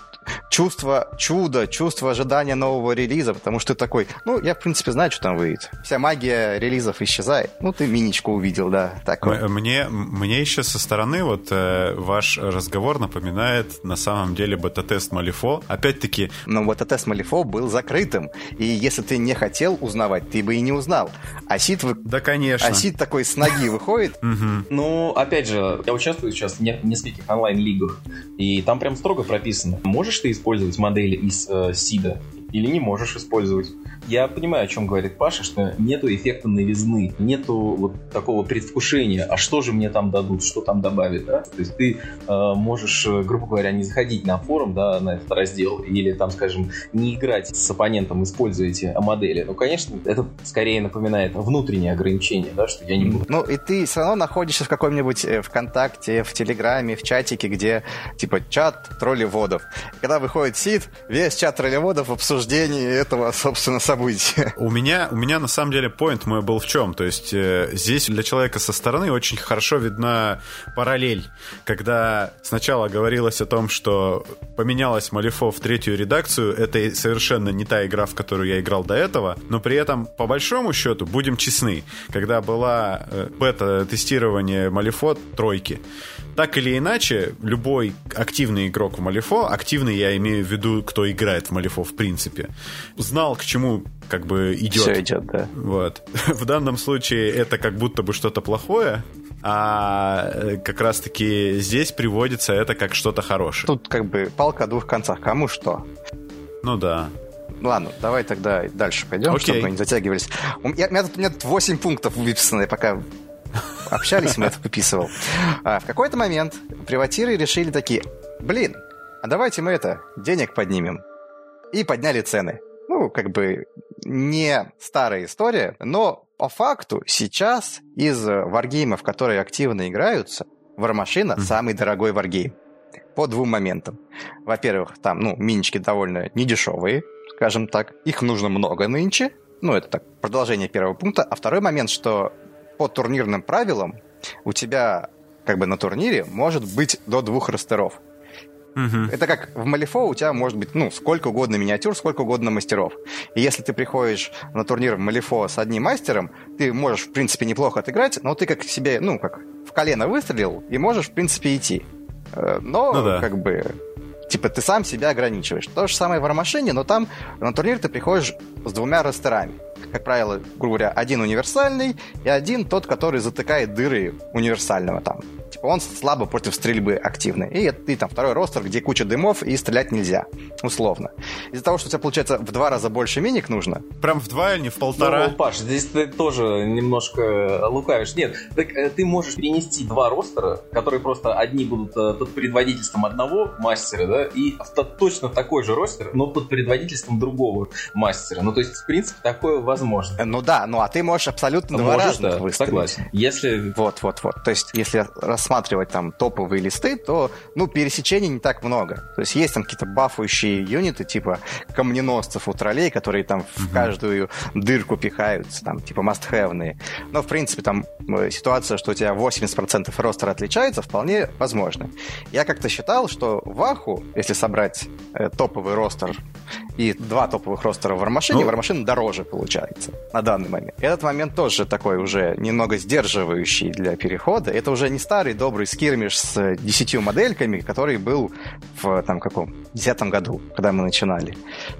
чувство чуда, чувство ожидания нового релиза, потому что ты такой, ну, я, в принципе, знаю, что там выйдет. Вся магия релизов исчезает. Ну, ты миничку увидел, да, такой. Мне, мне еще со стороны вот э, ваш разговор напоминает на самом деле бета-тест Малифо. Опять-таки... Но бета-тест Малифо был закрытым, и если ты не хотел узнавать, ты бы и не узнал. А Сид... Вы... Да, конечно. А Сид такой с ноги выходит. Ну, опять же, я участвую сейчас в нескольких онлайн-лигах, и там прям строго прописано. Можешь ты использовать модели из э, сида или не можешь использовать. Я понимаю, о чем говорит Паша, что нету эффекта новизны, нету вот такого предвкушения, а что же мне там дадут, что там добавят, да? То есть ты э, можешь, э, грубо говоря, не заходить на форум, да, на этот раздел, или там, скажем, не играть с оппонентом, используя эти модели. Ну, конечно, это скорее напоминает внутреннее ограничение, да, что я не буду. Ну, и ты все равно находишься в каком-нибудь э, ВКонтакте, в Телеграме, в чатике, где, типа, чат троллеводов. Когда выходит сид, весь чат троллеводов обсуждение этого, собственно, события. У меня, у меня на самом деле поинт мой был в чем? То есть э, здесь для человека со стороны очень хорошо видна параллель, когда сначала говорилось о том, что поменялась Малифо в третью редакцию, это совершенно не та игра, в которую я играл до этого, но при этом, по большому счету, будем честны, когда была э, бета-тестирование Малифо тройки, так или иначе, любой активный игрок в Малифо, активный я имею в виду, кто играет в Малифо в принципе, знал, к чему как бы идет. Все идет, да. Вот. В данном случае это как будто бы что-то плохое, а э, как раз-таки здесь приводится это как что-то хорошее. Тут как бы палка о двух концах. Кому что? Ну да. Ладно, давай тогда дальше пойдем, Окей. чтобы мы не затягивались. У меня, у, меня тут, у меня тут 8 пунктов выписаны, пока общались, мы это выписывал. А в какой-то момент приватиры решили такие, блин, а давайте мы это, денег поднимем. И подняли цены. Ну, как бы не старая история, но по факту сейчас из варгеймов, которые активно играются, Вармашина mm-hmm. самый дорогой варгейм. По двум моментам. Во-первых, там, ну, минички довольно недешевые, скажем так. Их нужно много нынче. Ну, это так, продолжение первого пункта. А второй момент, что по турнирным правилам у тебя как бы на турнире может быть до двух ростеров. Угу. Это как в Малифо у тебя может быть, ну, сколько угодно миниатюр, сколько угодно мастеров. И если ты приходишь на турнир в Малифо с одним мастером, ты можешь, в принципе, неплохо отыграть, но ты как себе, ну, как в колено выстрелил, и можешь, в принципе, идти. Э, но, ну, да. как бы, типа, ты сам себя ограничиваешь. То же самое в Армашине, но там на турнир ты приходишь с двумя растерами как правило, грубо говоря, один универсальный и один тот, который затыкает дыры универсального там. Типа он слабо против стрельбы активный. И ты там второй ростер, где куча дымов и стрелять нельзя, условно. Из-за того, что у тебя получается в два раза больше миник нужно. Прям в два или не в полтора? Ну, Паш, здесь ты тоже немножко лукавишь. Нет, так э, ты можешь перенести два ростера, которые просто одни будут э, под предводительством одного мастера, да, и точно такой же ростер, но под предводительством другого мастера. Ну, то есть, в принципе, такое возможно. Ну да, ну а ты можешь абсолютно два разных да, выставить. Согласен. Если... Вот, вот, вот. То есть, если рассматривать там топовые листы, то, ну, пересечений не так много. То есть, есть там какие-то бафующие юниты, типа камненосцев у троллей, которые там mm-hmm. в каждую дырку пихаются, там, типа must-have. Но, в принципе, там э, ситуация, что у тебя 80% ростера отличается, вполне возможно. Я как-то считал, что в Аху, если собрать э, топовый ростер и два топовых ростера в Warmachine, ну, Warmachine дороже получается на данный момент. Этот момент тоже такой уже немного сдерживающий для перехода. Это уже не старый добрый скирмиш с десятью модельками, который был в там каком? десятом году, когда мы начинали.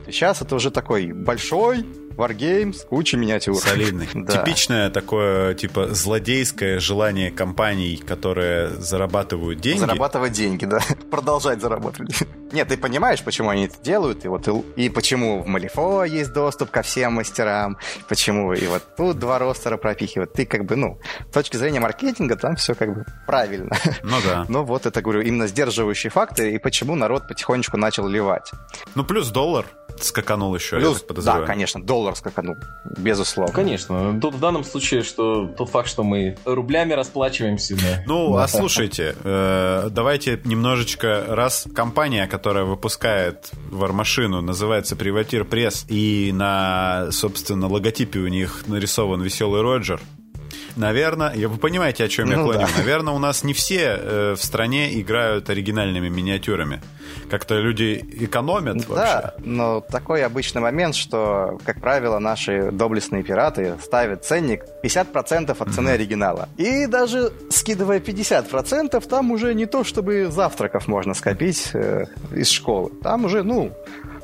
Сейчас это уже такой большой, Wargames, куча миниатюр. Солидный. да. Типичное такое, типа, злодейское желание компаний, которые зарабатывают деньги. Зарабатывать деньги, да. Продолжать зарабатывать. Нет, ты понимаешь, почему они это делают, и вот и, и почему в Малифо есть доступ ко всем мастерам, почему и вот тут два ростера пропихивают. Ты как бы, ну, с точки зрения маркетинга там все как бы правильно. Ну да. Но вот это, говорю, именно сдерживающие факты, и почему народ потихонечку начал ливать. Ну плюс доллар скаканул еще, Плюс, Да, конечно, доллар скаканул, безусловно. Конечно. Тут в данном случае, что тот факт, что мы рублями расплачиваемся. Да. Ну, да. а слушайте, э, давайте немножечко, раз компания, которая выпускает вармашину, называется Приватир Пресс, и на, собственно, логотипе у них нарисован веселый Роджер, Наверное, вы понимаете, о чем ну, я клоню. Да. Наверное, у нас не все э, в стране играют оригинальными миниатюрами. Как-то люди экономят да, вообще. Да, но такой обычный момент, что, как правило, наши доблестные пираты ставят ценник 50% от цены mm-hmm. оригинала. И даже скидывая 50%, там уже не то, чтобы завтраков можно скопить э, из школы. Там уже, ну,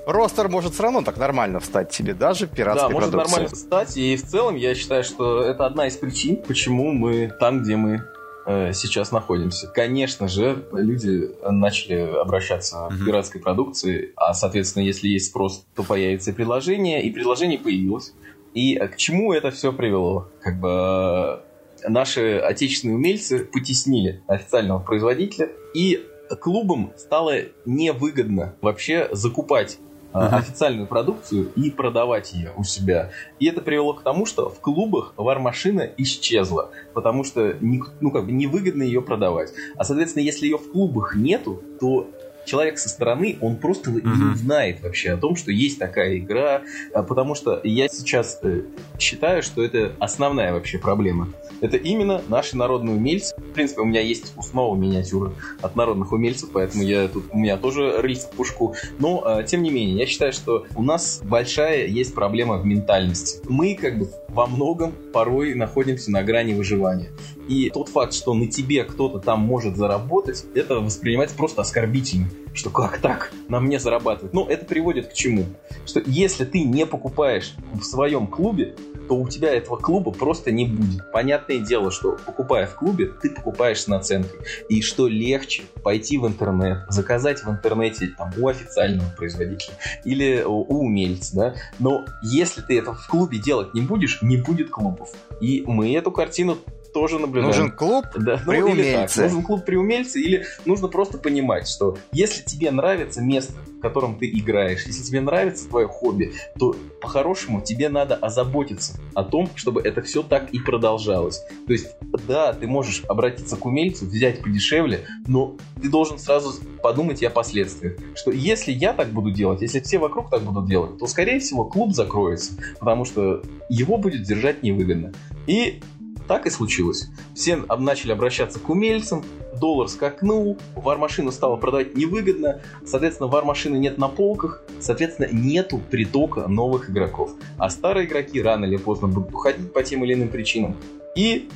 ростер может все равно так нормально встать тебе, даже пиратской Да, может нормально встать, и в целом я считаю, что это одна из причин, почему мы там, где мы э, сейчас находимся. Конечно же, люди начали обращаться к пиратской продукции, а, соответственно, если есть спрос, то появится предложение, и предложение появилось. И к чему это все привело? Как бы э, наши отечественные умельцы потеснили официального производителя, и клубам стало невыгодно вообще закупать uh-huh. официальную продукцию и продавать ее у себя. И это привело к тому, что в клубах вар-машина исчезла, потому что ну, как бы невыгодно ее продавать. А, соответственно, если ее в клубах нету, то человек со стороны, он просто uh-huh. не знает вообще о том, что есть такая игра, а, потому что я сейчас э, считаю, что это основная вообще проблема. Это именно наши народные умельцы. В принципе, у меня есть снова миниатюра от народных умельцев, поэтому я тут у меня тоже рыльц в пушку. Но, э, тем не менее, я считаю, что у нас большая есть проблема в ментальности. Мы как бы во многом порой находимся на грани выживания. И тот факт, что на тебе кто-то там может заработать, это воспринимается просто оскорбительно. Что как так? На мне зарабатывать. Но это приводит к чему? Что если ты не покупаешь в своем клубе, то у тебя этого клуба просто не будет. Понятное дело, что покупая в клубе, ты покупаешь с наценкой. И что легче пойти в интернет, заказать в интернете там, у официального производителя или у умельца, да. Но если ты это в клубе делать не будешь, не будет клубов. И мы эту картину тоже наблюдаем. Нужен клуб да, ну, при умельце. Нужен клуб при умельце, или нужно просто понимать, что если тебе нравится место, в котором ты играешь, если тебе нравится твое хобби, то по-хорошему тебе надо озаботиться о том, чтобы это все так и продолжалось. То есть, да, ты можешь обратиться к умельцу, взять подешевле, но ты должен сразу подумать и о последствиях. Что если я так буду делать, если все вокруг так будут делать, то, скорее всего, клуб закроется, потому что его будет держать невыгодно. И так и случилось. Все начали обращаться к умельцам, доллар скакнул, вар-машину стало продавать невыгодно, соответственно, вар-машины нет на полках, соответственно, нету притока новых игроков. А старые игроки рано или поздно будут уходить по тем или иным причинам. И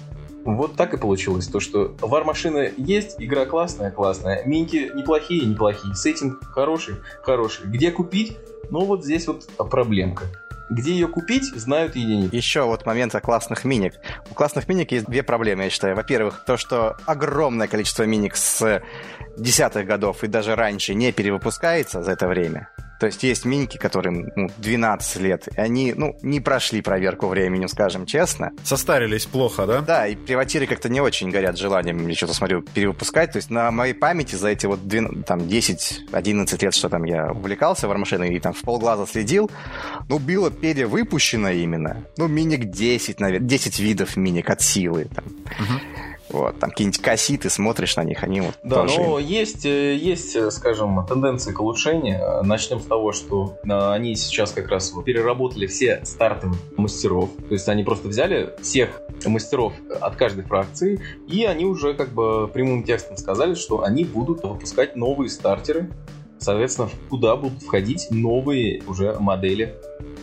вот так и получилось. То, что вар-машина есть, игра классная, классная. Минки неплохие, неплохие. Сеттинг хороший, хороший. Где купить? Ну вот здесь вот проблемка. Где ее купить, знают единицы. Еще вот момент о классных миник. У классных миник есть две проблемы, я считаю. Во-первых, то, что огромное количество миник с десятых годов и даже раньше не перевыпускается за это время. То есть есть миники, которым ну, 12 лет, и они ну, не прошли проверку временем, скажем честно. Состарились плохо, да? Да, и приватиры как-то не очень горят желанием, я что-то смотрю, перевыпускать. То есть на моей памяти за эти вот 12, там, 10-11 лет, что там я увлекался вармашиной и там в полглаза следил, ну, было перевыпущено именно. Ну, миник 10, наверное, 10 видов миник от силы. Там. Угу. Вот, там какие-нибудь касситы, смотришь на них, они вот Да, тоже... но есть, э, есть, э, скажем, тенденции к улучшению. Начнем с того, что э, они сейчас как раз переработали все стартовых мастеров. То есть они просто взяли всех мастеров от каждой фракции, и они уже как бы прямым текстом сказали, что они будут выпускать новые стартеры соответственно, куда будут входить новые уже модели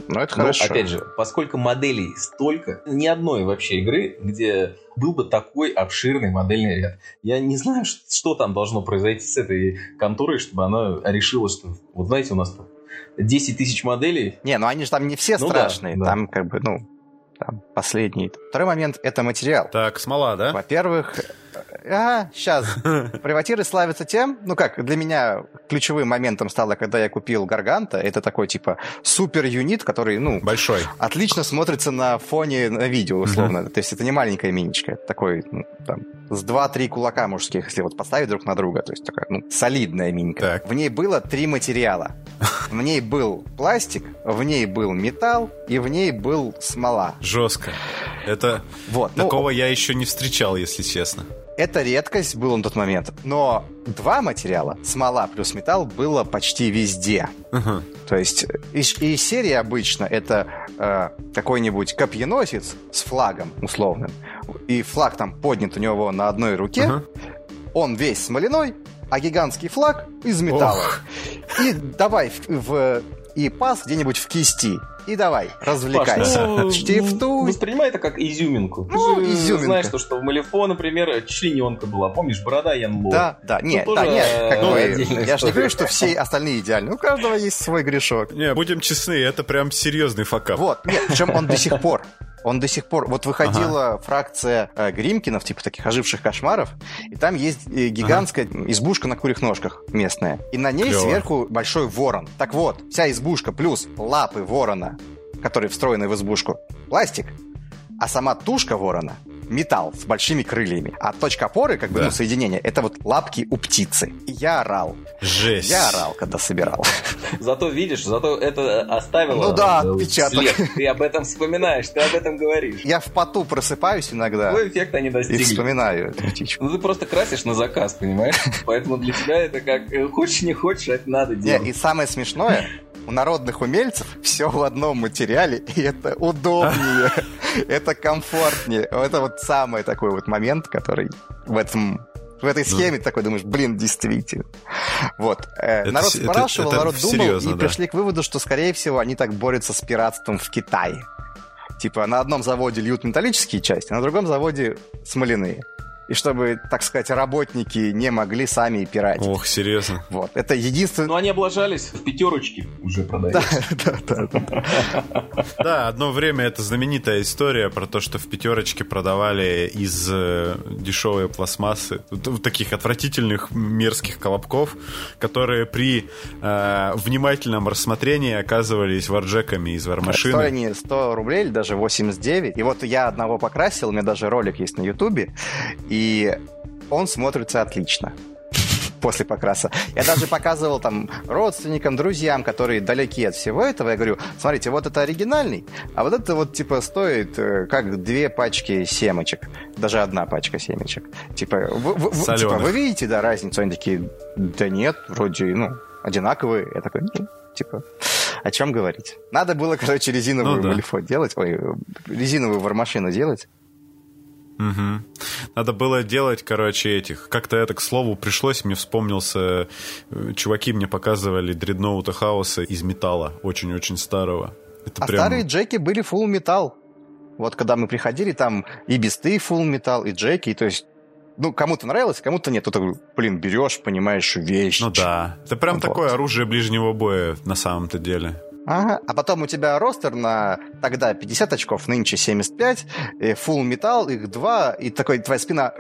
ну, это Но, хорошо. опять же, поскольку моделей столько, ни одной вообще игры, где был бы такой обширный модельный ряд. Я не знаю, что там должно произойти с этой конторой, чтобы она решила, что, вот знаете, у нас тут 10 тысяч моделей. Не, ну они же там не все ну, страшные, да, да. там как бы, ну, там, последний. Второй момент — это материал. Так, смола, да? Во-первых, Ага, сейчас. Приватиры славятся тем, ну как, для меня ключевым моментом стало, когда я купил Гарганта. Это такой, типа, супер юнит, который, ну... Большой. Отлично смотрится на фоне на видео, условно. То есть это не маленькая миничка. Такой, ну, там, с 2-3 кулака мужских, если вот поставить друг на друга. То есть такая, ну, солидная минька. Так. В ней было три материала. В ней был пластик, в ней был металл и в ней был смола. Жестко. Это... Вот. Ну, Такого ну, я еще не встречал, если честно. Это редкость была на тот момент. Но два материала, смола плюс металл, было почти везде. Uh-huh. То есть и, и серия обычно это э, какой-нибудь копьеносец с флагом условным. И флаг там поднят у него на одной руке. Uh-huh. Он весь смоляной, а гигантский флаг из металла. Oh. И давай в, в и пас где-нибудь в кисти и давай, развлекайся. ну, Штифтуй. Воспринимай это как изюминку. Ну, Ты же изюминка. знаешь, что, что в Малифо, например, члененка была. Помнишь, борода Ян Ло. Да, да. Нет, да, нет. Как ну, бы, я же не говорю, что все остальные идеальны. У каждого есть свой грешок. Не, будем честны, это прям серьезный факап. Вот, нет, чем он до сих пор он до сих пор... Вот выходила ага. фракция э, Гримкинов, типа таких оживших кошмаров, и там есть э, гигантская ага. избушка на курьих ножках местная. И на ней Клево. сверху большой ворон. Так вот, вся избушка плюс лапы ворона, которые встроены в избушку, пластик, а сама тушка ворона металл с большими крыльями. А точка опоры, как бы, да. ну, соединение, это вот лапки у птицы. И я орал. Жесть. Я орал, когда собирал. Зато, видишь, зато это оставило Ну да, отпечаток. След. Ты об этом вспоминаешь, ты об этом говоришь. Я в поту просыпаюсь иногда. Какой эффект они достигли? И вспоминаю эту птичку. Ну ты просто красишь на заказ, понимаешь? Поэтому для тебя это как э, хочешь, не хочешь, это надо делать. И самое смешное, у народных умельцев все в одном материале, и это удобнее, это комфортнее. Это вот самый такой вот момент, который в этом в этой ну. схеме ну. такой думаешь, блин, действительно. Вот. Э, это, народ спрашивал, это, это народ думал, серьезно, и да. пришли к выводу, что, скорее всего, они так борются с пиратством в Китае. Типа, на одном заводе льют металлические части, на другом заводе смоляные и чтобы, так сказать, работники не могли сами пиратить. Ох, серьезно. Вот, это единственное... Ну, они облажались, в пятерочке уже продают. Да, да, да. Да, одно время это знаменитая история про то, что в пятерочке продавали из э, дешевой пластмассы таких отвратительных мерзких колобков, которые при э, внимательном рассмотрении оказывались варджеками из вармашины. Стоили они 100 рублей или даже 89. И вот я одного покрасил, у меня даже ролик есть на ютубе, и и он смотрится отлично после покраса. Я даже показывал там родственникам, друзьям, которые далеки от всего этого. Я говорю, смотрите, вот это оригинальный, а вот это вот типа стоит э, как две пачки семечек. Даже одна пачка семечек. Типа, вы, вы, типа, вы видите, да, разницу? Они такие, да нет, вроде, ну, одинаковые. Я такой, ну, типа, о чем говорить? Надо было, короче, резиновую ну, да. делать, ой, резиновую вармашину делать. Угу. Надо было делать, короче, этих. Как-то это, к слову, пришлось. Мне вспомнился... Э, чуваки мне показывали дредноута хаоса из металла. Очень-очень старого. Это а прям... старые джеки были full металл. Вот когда мы приходили, там и бесты full металл, и джеки, то есть ну, кому-то нравилось, кому-то нет. Тут, блин, берешь, понимаешь, вещь. Ну да. Это прям вот. такое оружие ближнего боя на самом-то деле. Ага. А потом у тебя ростер на тогда 50 очков, нынче 75, full металл, их два, и такой твоя спина...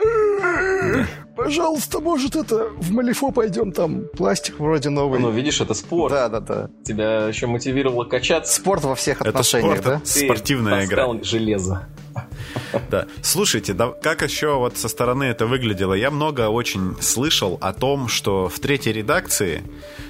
Пожалуйста, может это в Малифо пойдем, там пластик вроде новый. Ну, видишь, это спорт. Да, да, да. Тебя еще мотивировало качаться. Спорт во всех отношениях, это спорт, да? Спортивная игра. железо. Да. Слушайте, да, как еще вот со стороны это выглядело? Я много очень слышал о том, что в третьей редакции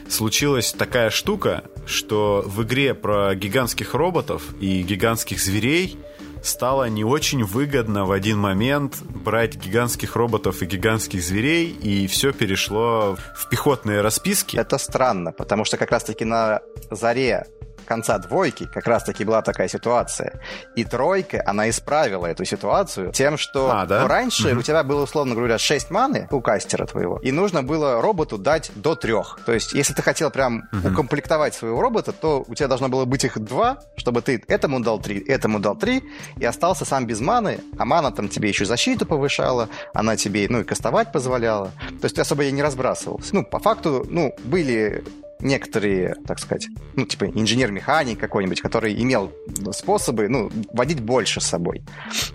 случилась такая штука, что в игре про гигантских роботов и гигантских зверей стало не очень выгодно в один момент брать гигантских роботов и гигантских зверей, и все перешло в пехотные расписки. Это странно, потому что как раз-таки на заре конца двойки как раз-таки была такая ситуация. И тройка, она исправила эту ситуацию тем, что а, да? раньше угу. у тебя было, условно говоря, 6 маны у кастера твоего, и нужно было роботу дать до трех. То есть, если ты хотел прям угу. укомплектовать своего робота, то у тебя должно было быть их два, чтобы ты этому дал три, этому дал три, и остался сам без маны, а мана там тебе еще защиту повышала, она тебе, ну, и кастовать позволяла. То есть ты особо ей не разбрасывался. Ну, по факту, ну, были некоторые, так сказать, ну, типа инженер-механик какой-нибудь, который имел способы, ну, водить больше с собой.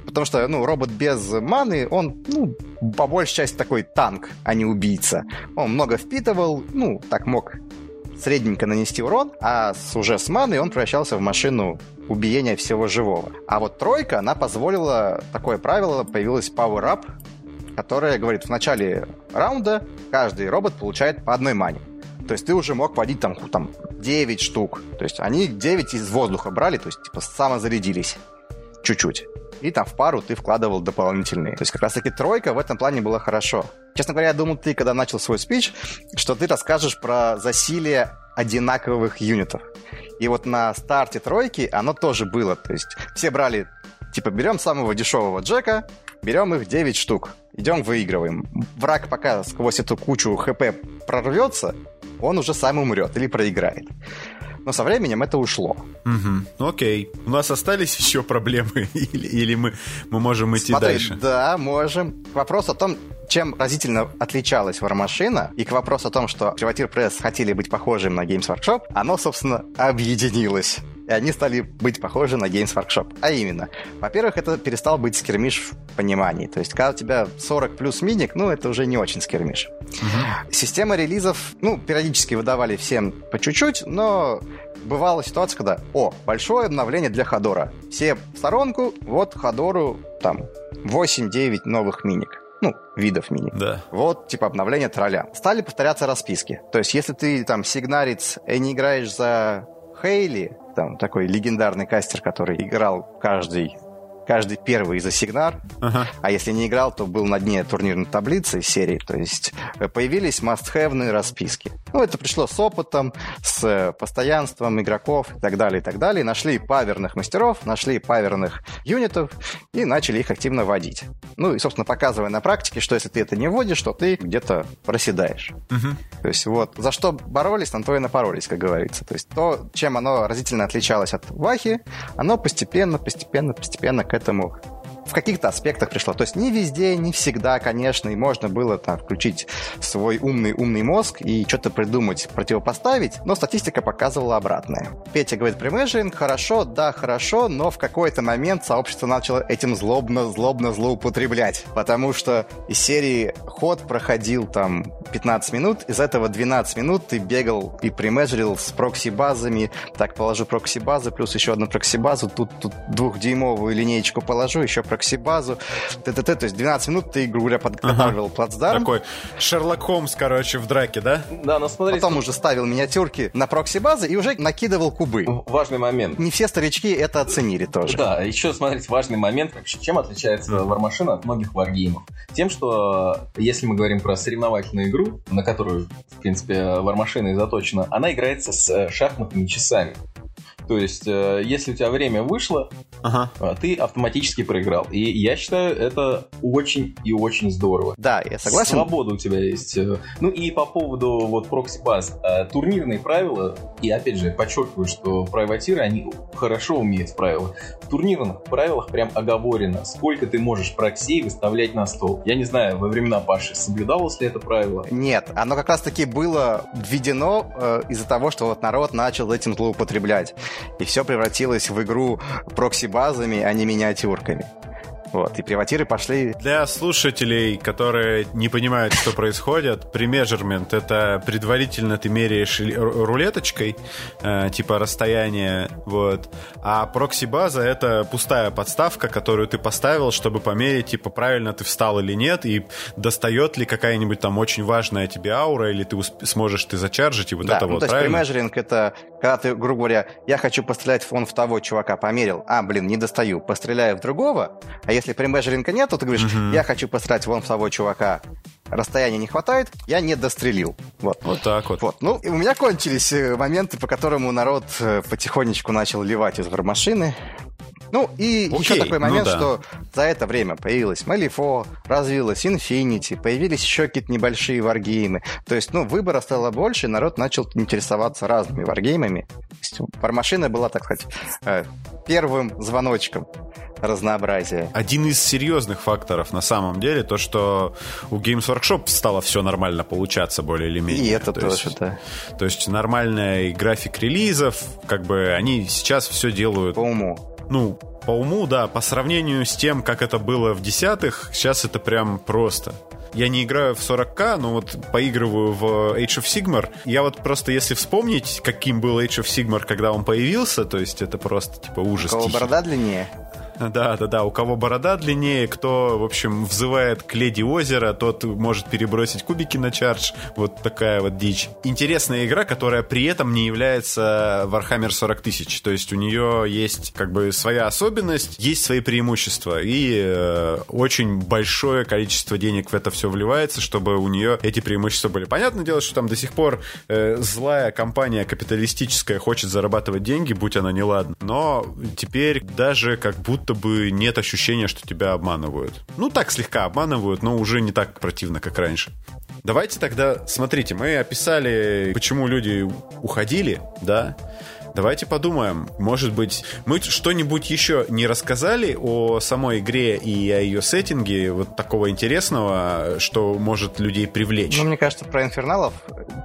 Потому что, ну, робот без маны, он, ну, по большей части такой танк, а не убийца. Он много впитывал, ну, так мог средненько нанести урон, а с, уже с маной он превращался в машину убиения всего живого. А вот тройка, она позволила, такое правило, появилось Power Up, которое говорит, в начале раунда каждый робот получает по одной мане. То есть ты уже мог водить там, там 9 штук. То есть они 9 из воздуха брали, то есть типа самозарядились чуть-чуть. И там в пару ты вкладывал дополнительные. То есть как раз-таки тройка в этом плане была хорошо. Честно говоря, я думал, ты, когда начал свой спич, что ты расскажешь про засилие одинаковых юнитов. И вот на старте тройки оно тоже было. То есть все брали, типа, берем самого дешевого Джека, берем их 9 штук, идем выигрываем. Враг пока сквозь эту кучу ХП прорвется, он уже сам умрет или проиграет. Но со временем это ушло. Угу. Окей. У нас остались еще проблемы? или, или мы, мы можем идти Смотри, дальше? Да, можем. Вопрос о том, чем разительно отличалась вармашина, и к вопросу о том, что Приватир Пресс хотели быть похожим на Games Workshop, оно, собственно, объединилось и они стали быть похожи на Games Workshop. А именно, во-первых, это перестал быть скермиш в понимании. То есть, когда у тебя 40 плюс миник, ну, это уже не очень скермиш. Угу. Система релизов, ну, периодически выдавали всем по чуть-чуть, но бывала ситуация, когда, о, большое обновление для Ходора. Все в сторонку, вот Ходору там 8-9 новых миник ну, видов мини. Да. Вот, типа, обновление тролля. Стали повторяться расписки. То есть, если ты там сигнарец и не играешь за Хейли, там такой легендарный кастер, который играл каждый каждый первый за Сигнар, ага. а если не играл, то был на дне турнирной таблицы серии, то есть э, появились must-have расписки. Ну, это пришло с опытом, с э, постоянством игроков и так далее, и так далее. Нашли паверных мастеров, нашли паверных юнитов и начали их активно водить. Ну, и, собственно, показывая на практике, что если ты это не вводишь, то ты где-то проседаешь. Угу. То есть вот, за что боролись, на то и напоролись, как говорится. То есть то, чем оно разительно отличалось от Вахи, оно постепенно, постепенно, постепенно этому в каких-то аспектах пришло. То есть не везде, не всегда, конечно, и можно было там включить свой умный-умный мозг и что-то придумать, противопоставить, но статистика показывала обратное. Петя говорит, премежеринг хорошо, да, хорошо, но в какой-то момент сообщество начало этим злобно-злобно злоупотреблять, потому что из серии ход проходил там 15 минут, из этого 12 минут ты бегал и премежерил с прокси-базами, так, положу прокси-базы, плюс еще одну прокси-базу, тут, тут двухдюймовую линейку положу, еще прокси-базу, т.т.т. То есть 12 минут ты, грубо говоря, подготавливал ага. плацдарм. Такой Шерлок Холмс, короче, в драке, да? Да, но смотрите... Потом уже ставил миниатюрки на прокси-базы и уже накидывал кубы. Важный момент. Не все старички это оценили тоже. Да, еще, смотрите, важный момент вообще. Чем отличается вармашина от многих варгеймов? Тем, что если мы говорим про соревновательную игру, на которую, в принципе, вармашина и заточена, она играется с э, шахматными часами. То есть, э, если у тебя время вышло, ага. Э, ты автоматически проиграл. И я считаю, это очень и очень здорово. Да, я согласен. Свобода у тебя есть. Э, ну и по поводу вот прокси-баз. Турнирные правила, и опять же, подчеркиваю, что прайватиры, они хорошо умеют правила. В турнирных правилах прям оговорено, сколько ты можешь проксей выставлять на стол. Я не знаю, во времена Паши соблюдалось ли это правило? Нет, оно как раз-таки было введено э, из-за того, что вот народ начал этим злоупотреблять и все превратилось в игру прокси-базами, а не миниатюрками. Вот, и приватиры пошли... Для слушателей, которые не понимают, что происходит, премежермент — это предварительно ты меряешь рулеточкой, э, типа расстояние, вот, а прокси-база — это пустая подставка, которую ты поставил, чтобы померить, типа, правильно ты встал или нет, и достает ли какая-нибудь там очень важная тебе аура, или ты сможешь ты зачаржить, и вот да, это ну, вот, то есть премежеринг — это когда ты, грубо говоря, я хочу пострелять он в того чувака, померил, а, блин, не достаю, постреляю в другого, а если если премежеринга нет, то ты говоришь, я хочу посрать вон в того чувака, расстояния не хватает, я не дострелил. Вот. Вот так вот. Вот. Ну, и у меня кончились э, моменты, по которым народ э, потихонечку начал ливать из вармашины. Ну, и Окей, еще такой ну момент, да. что за это время появилась Малифо, развилась Infinity, появились еще какие-то небольшие варгеймы. То есть, ну, выбора стало больше, и народ начал интересоваться разными варгеймами. Вармашина была, так сказать, э, первым звоночком разнообразия. Один из серьезных факторов на самом деле то, что у Games Workshop стало все нормально получаться более или менее. И это то тоже, есть, да, То есть нормальный график релизов, как бы они сейчас все делают по уму. ну, по уму, да, по сравнению с тем, как это было в десятых, сейчас это прям просто. Я не играю в 40к, но вот поигрываю в Age of Sigmar. Я вот просто, если вспомнить, каким был Age of Sigmar, когда он появился, то есть это просто, типа, У ужас кого тихий. борода длиннее? Да, да, да. У кого борода длиннее, кто, в общем, взывает к леди озера, тот может перебросить кубики на чардж. Вот такая вот дичь. Интересная игра, которая при этом не является Warhammer 40 тысяч. То есть у нее есть как бы своя особенность, есть свои преимущества. И э, очень большое количество денег в это все вливается, чтобы у нее эти преимущества были. Понятное дело, что там до сих пор э, злая компания капиталистическая хочет зарабатывать деньги, будь она неладна. Но теперь даже как будто бы нет ощущения, что тебя обманывают. Ну, так слегка обманывают, но уже не так противно, как раньше. Давайте тогда, смотрите, мы описали, почему люди уходили, да? Давайте подумаем, может быть, мы что-нибудь еще не рассказали о самой игре и о ее сеттинге, вот такого интересного, что может людей привлечь. Ну, мне кажется, про инферналов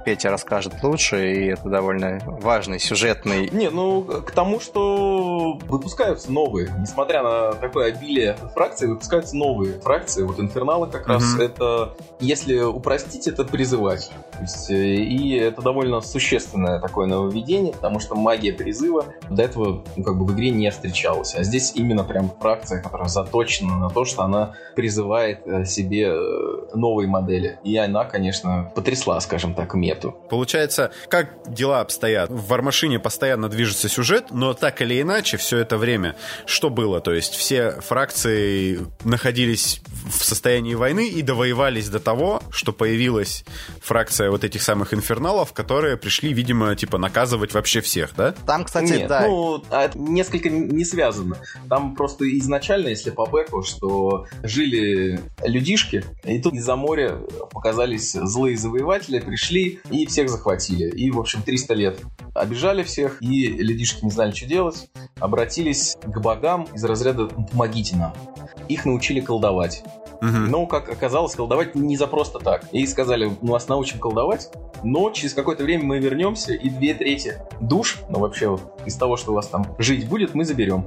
Петя расскажет лучше, и это довольно важный сюжетный Не, ну, к тому, что выпускаются новые. Несмотря на такое обилие фракций, выпускаются новые фракции. Вот Инферналы как раз Мгм. это, если упростить, это призыватель. То есть, э, и это довольно существенное такое нововведение, потому что магия призыва до этого ну, как бы в игре не встречалась. А здесь именно прям фракция, которая заточена на то, что она призывает э, себе э, новые модели. И она, конечно, потрясла, скажем так, мету. Получается, как дела обстоят? В Вармашине постоянно движется сюжет, но так или иначе, все это время, что было? То есть все фракции находились в состоянии войны и довоевались до того, что появилась фракция вот этих самых инферналов, которые пришли, видимо, типа наказывать вообще всех, да? Там, кстати, Нет, да. ну, а это несколько не связано. Там просто изначально, если по бэку, что жили людишки, и тут из-за моря показались злые завоеватели, пришли и всех захватили. И, в общем, 300 лет обижали всех, и людишки не знали, что делать, обратились к богам из разряда «Ну, «помогите нам». Их научили колдовать. Но, как оказалось, колдовать не за просто так. И сказали, мы вас научим колдовать, но через какое-то время мы вернемся, и две трети душ, ну вообще вот из того, что у вас там жить будет, мы заберем.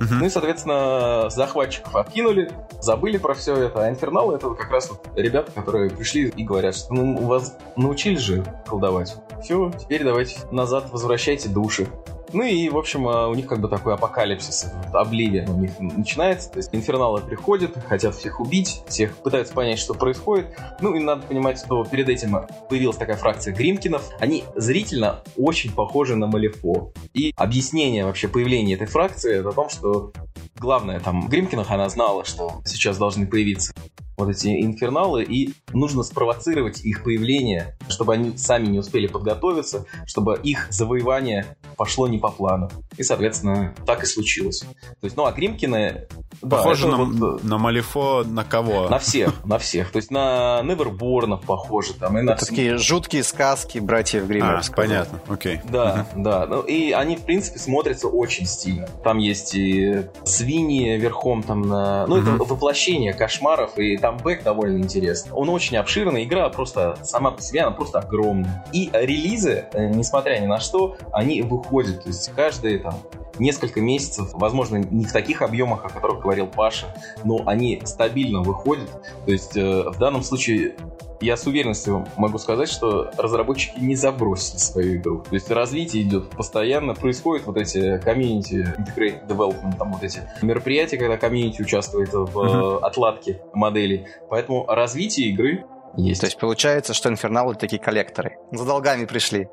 Мгм. Ну и, соответственно, захватчиков откинули, забыли про все это. А инферналы это как раз вот ребята, которые пришли и говорят, что ну, у вас научились же колдовать. Все, теперь давайте назад возвращайте души. Ну и, в общем, а, у них как бы такой апокалипсис, вот, обливия у них начинается. То есть инферналы приходят, хотят всех убить, всех пытаются понять, что происходит. Ну и надо понимать, что перед этим появилась такая фракция Гримкинов. Они зрительно очень похожи на Малифо. И объяснение вообще появления этой фракции это о том, что главное там Гримкинах она знала, что сейчас должны появиться вот эти инферналы, и нужно спровоцировать их появление, чтобы они сами не успели подготовиться, чтобы их завоевание пошло не по плану. И, соответственно, так и случилось. То есть, ну, а Гримкины... да, Похоже это на, вот, э, на Малифо на кого? на всех, на всех. То есть на Неверборнов похоже, там, и на... Такие жуткие сказки братьев А, Гриммер. понятно, окей. Да, да. Ну, и они, в принципе, смотрятся очень стильно. Там есть и свиньи верхом там на... Ну, это воплощение кошмаров, и там бэк довольно интересный. Он очень обширный, игра просто сама по себе, она просто огромная. И релизы, э, несмотря ни на что, они выходят. То есть каждые там несколько месяцев, возможно, не в таких объемах, о которых говорил Паша, но они стабильно выходят. То есть э, в данном случае я с уверенностью могу сказать, что разработчики не забросили свою игру. То есть развитие идет постоянно, происходят вот эти комьюнити, integrated development, там вот эти мероприятия, когда комьюнити участвует в э, отладке моделей. Поэтому развитие игры есть. То есть получается, что инферналы такие коллекторы. За долгами пришли.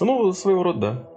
Ну, своего рода, да.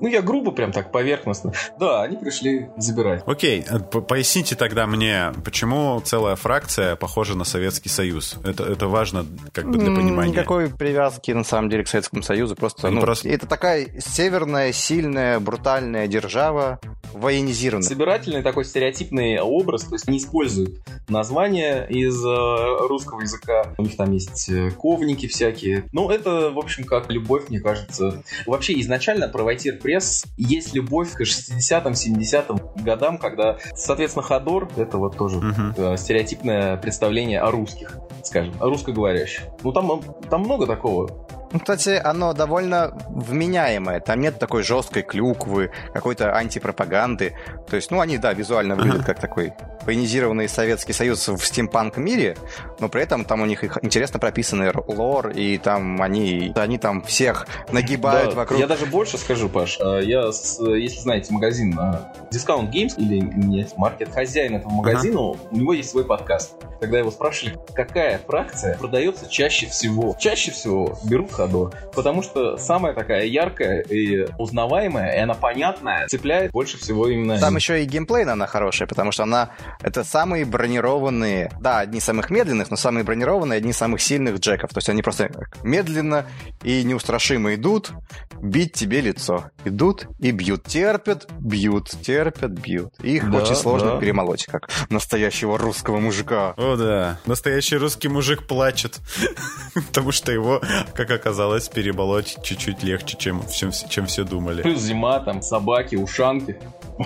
Ну, я грубо прям так поверхностно. Да, они пришли забирать. Окей, э, поясните тогда мне, почему целая фракция похожа на Советский Союз? Это, это важно как бы для понимания. Никакой привязки на самом деле к Советскому Союзу. Просто, ну, просто... это такая северная, сильная, брутальная держава, военизированная. Собирательный такой стереотипный образ, то есть они используют названия из э, русского языка. У них там есть э, ковники всякие. Ну, это, в общем, как любовь, мне кажется. Вообще, изначально про Вайтир Пресс есть любовь к 60-м, 70-м годам, когда, соответственно, Ходор — это вот тоже uh-huh. стереотипное представление о русских, скажем, о русскоговорящих. Ну, там, там много такого. Ну, кстати, оно довольно вменяемое. Там нет такой жесткой клюквы, какой-то антипропаганды. То есть, ну, они, да, визуально выглядят как такой военизированный Советский Союз в стимпанк мире, но при этом там у них интересно прописанный лор, и там они, они там всех нагибают да, вокруг. Я даже больше скажу, Паш. А, я, если знаете магазин а, Discount Games или нет, маркет, хозяин этого магазина, uh-huh. у него есть свой подкаст. Когда его спрашивали, какая фракция продается чаще всего, чаще всего берут Ходор, потому что самая такая яркая и узнаваемая, и она понятная, цепляет больше всего именно... Там еще и геймплей, она хорошая, потому что она это самые бронированные, да, одни из самых медленных, но самые бронированные, одни из самых сильных джеков. То есть они просто медленно и неустрашимо идут, бить тебе лицо. Идут и бьют. Терпят, бьют, терпят, бьют. Их да, очень сложно да. перемолоть, как настоящего русского мужика. О, да. Настоящий русский мужик плачет. Потому что его, как оказалось, перемолоть чуть-чуть легче, чем, чем, чем все думали. Плюс зима, там, собаки, ушанки.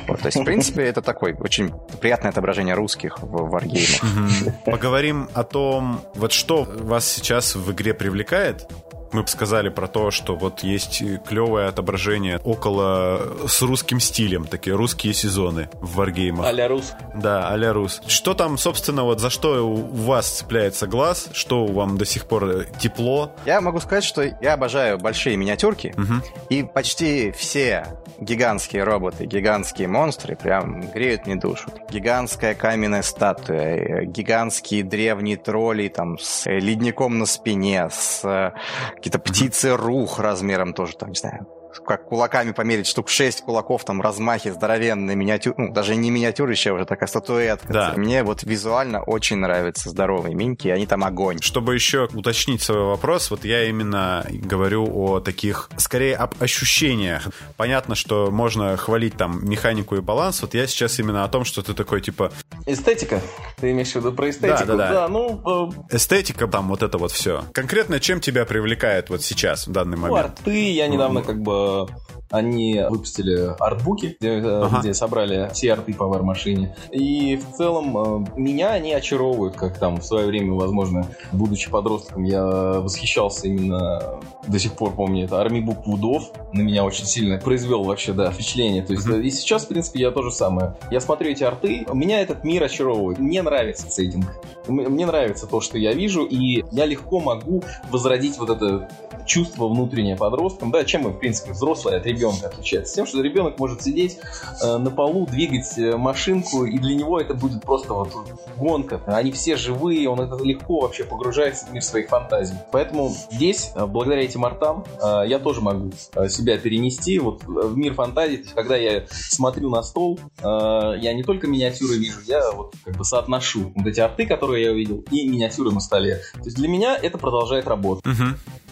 Вот, то есть, в принципе, это такой очень приятное отображение русских в варгеймах. Поговорим о том, вот что вас сейчас в игре привлекает, мы бы сказали про то, что вот есть клевое отображение около с русским стилем, такие русские сезоны в варгеймах. А-ля рус. Да, а-ля рус. Что там, собственно, вот за что у вас цепляется глаз, что вам до сих пор тепло? Я могу сказать, что я обожаю большие миниатюрки, угу. и почти все гигантские роботы, гигантские монстры прям греют мне душу. Гигантская каменная статуя, гигантские древние тролли там с ледником на спине, с какие-то птицы рух размером тоже, там, не знаю, как кулаками померить, штук 6 кулаков, там, размахи здоровенные, миниатюр, ну, даже не миниатюрища, уже такая статуэтка. Да. Мне вот визуально очень нравятся здоровые миньки, они там огонь. Чтобы еще уточнить свой вопрос, вот я именно говорю о таких, скорее, об ощущениях. Понятно, что можно хвалить там механику и баланс, вот я сейчас именно о том, что ты такой, типа... Эстетика? Ты имеешь в виду про эстетику? Да, да, да. да ну, э... Эстетика, там, вот это вот все. Конкретно чем тебя привлекает вот сейчас, в данный момент? Ну, арты я недавно как бы uh, они выпустили артбуки, где, э, ага. где собрали все арты по вар-машине. И в целом э, меня они очаровывают, как там в свое время, возможно, будучи подростком, я восхищался именно, до сих пор помню, это армибук Вудов на меня очень сильно произвел вообще, да, впечатление. То есть uh-huh. и сейчас, в принципе, я то же самое. Я смотрю эти арты, меня этот мир очаровывает. Мне нравится сейдинг. Мне нравится то, что я вижу, и я легко могу возродить вот это чувство внутреннее подросткам. Да, чем мы, в принципе, взрослые от ребенка отличается? Тем, что ребенок может сидеть э, на полу, двигать э, машинку, и для него это будет просто вот гонка. Они все живые, он это легко вообще погружается в мир своих фантазий. Поэтому здесь, э, благодаря этим артам, э, я тоже могу э, себя перенести вот в мир фантазий. Когда я смотрю на стол, э, я не только миниатюры вижу, я вот как бы соотношу вот эти арты, которые я увидел, и миниатюры на столе. То есть для меня это продолжает работать. Угу.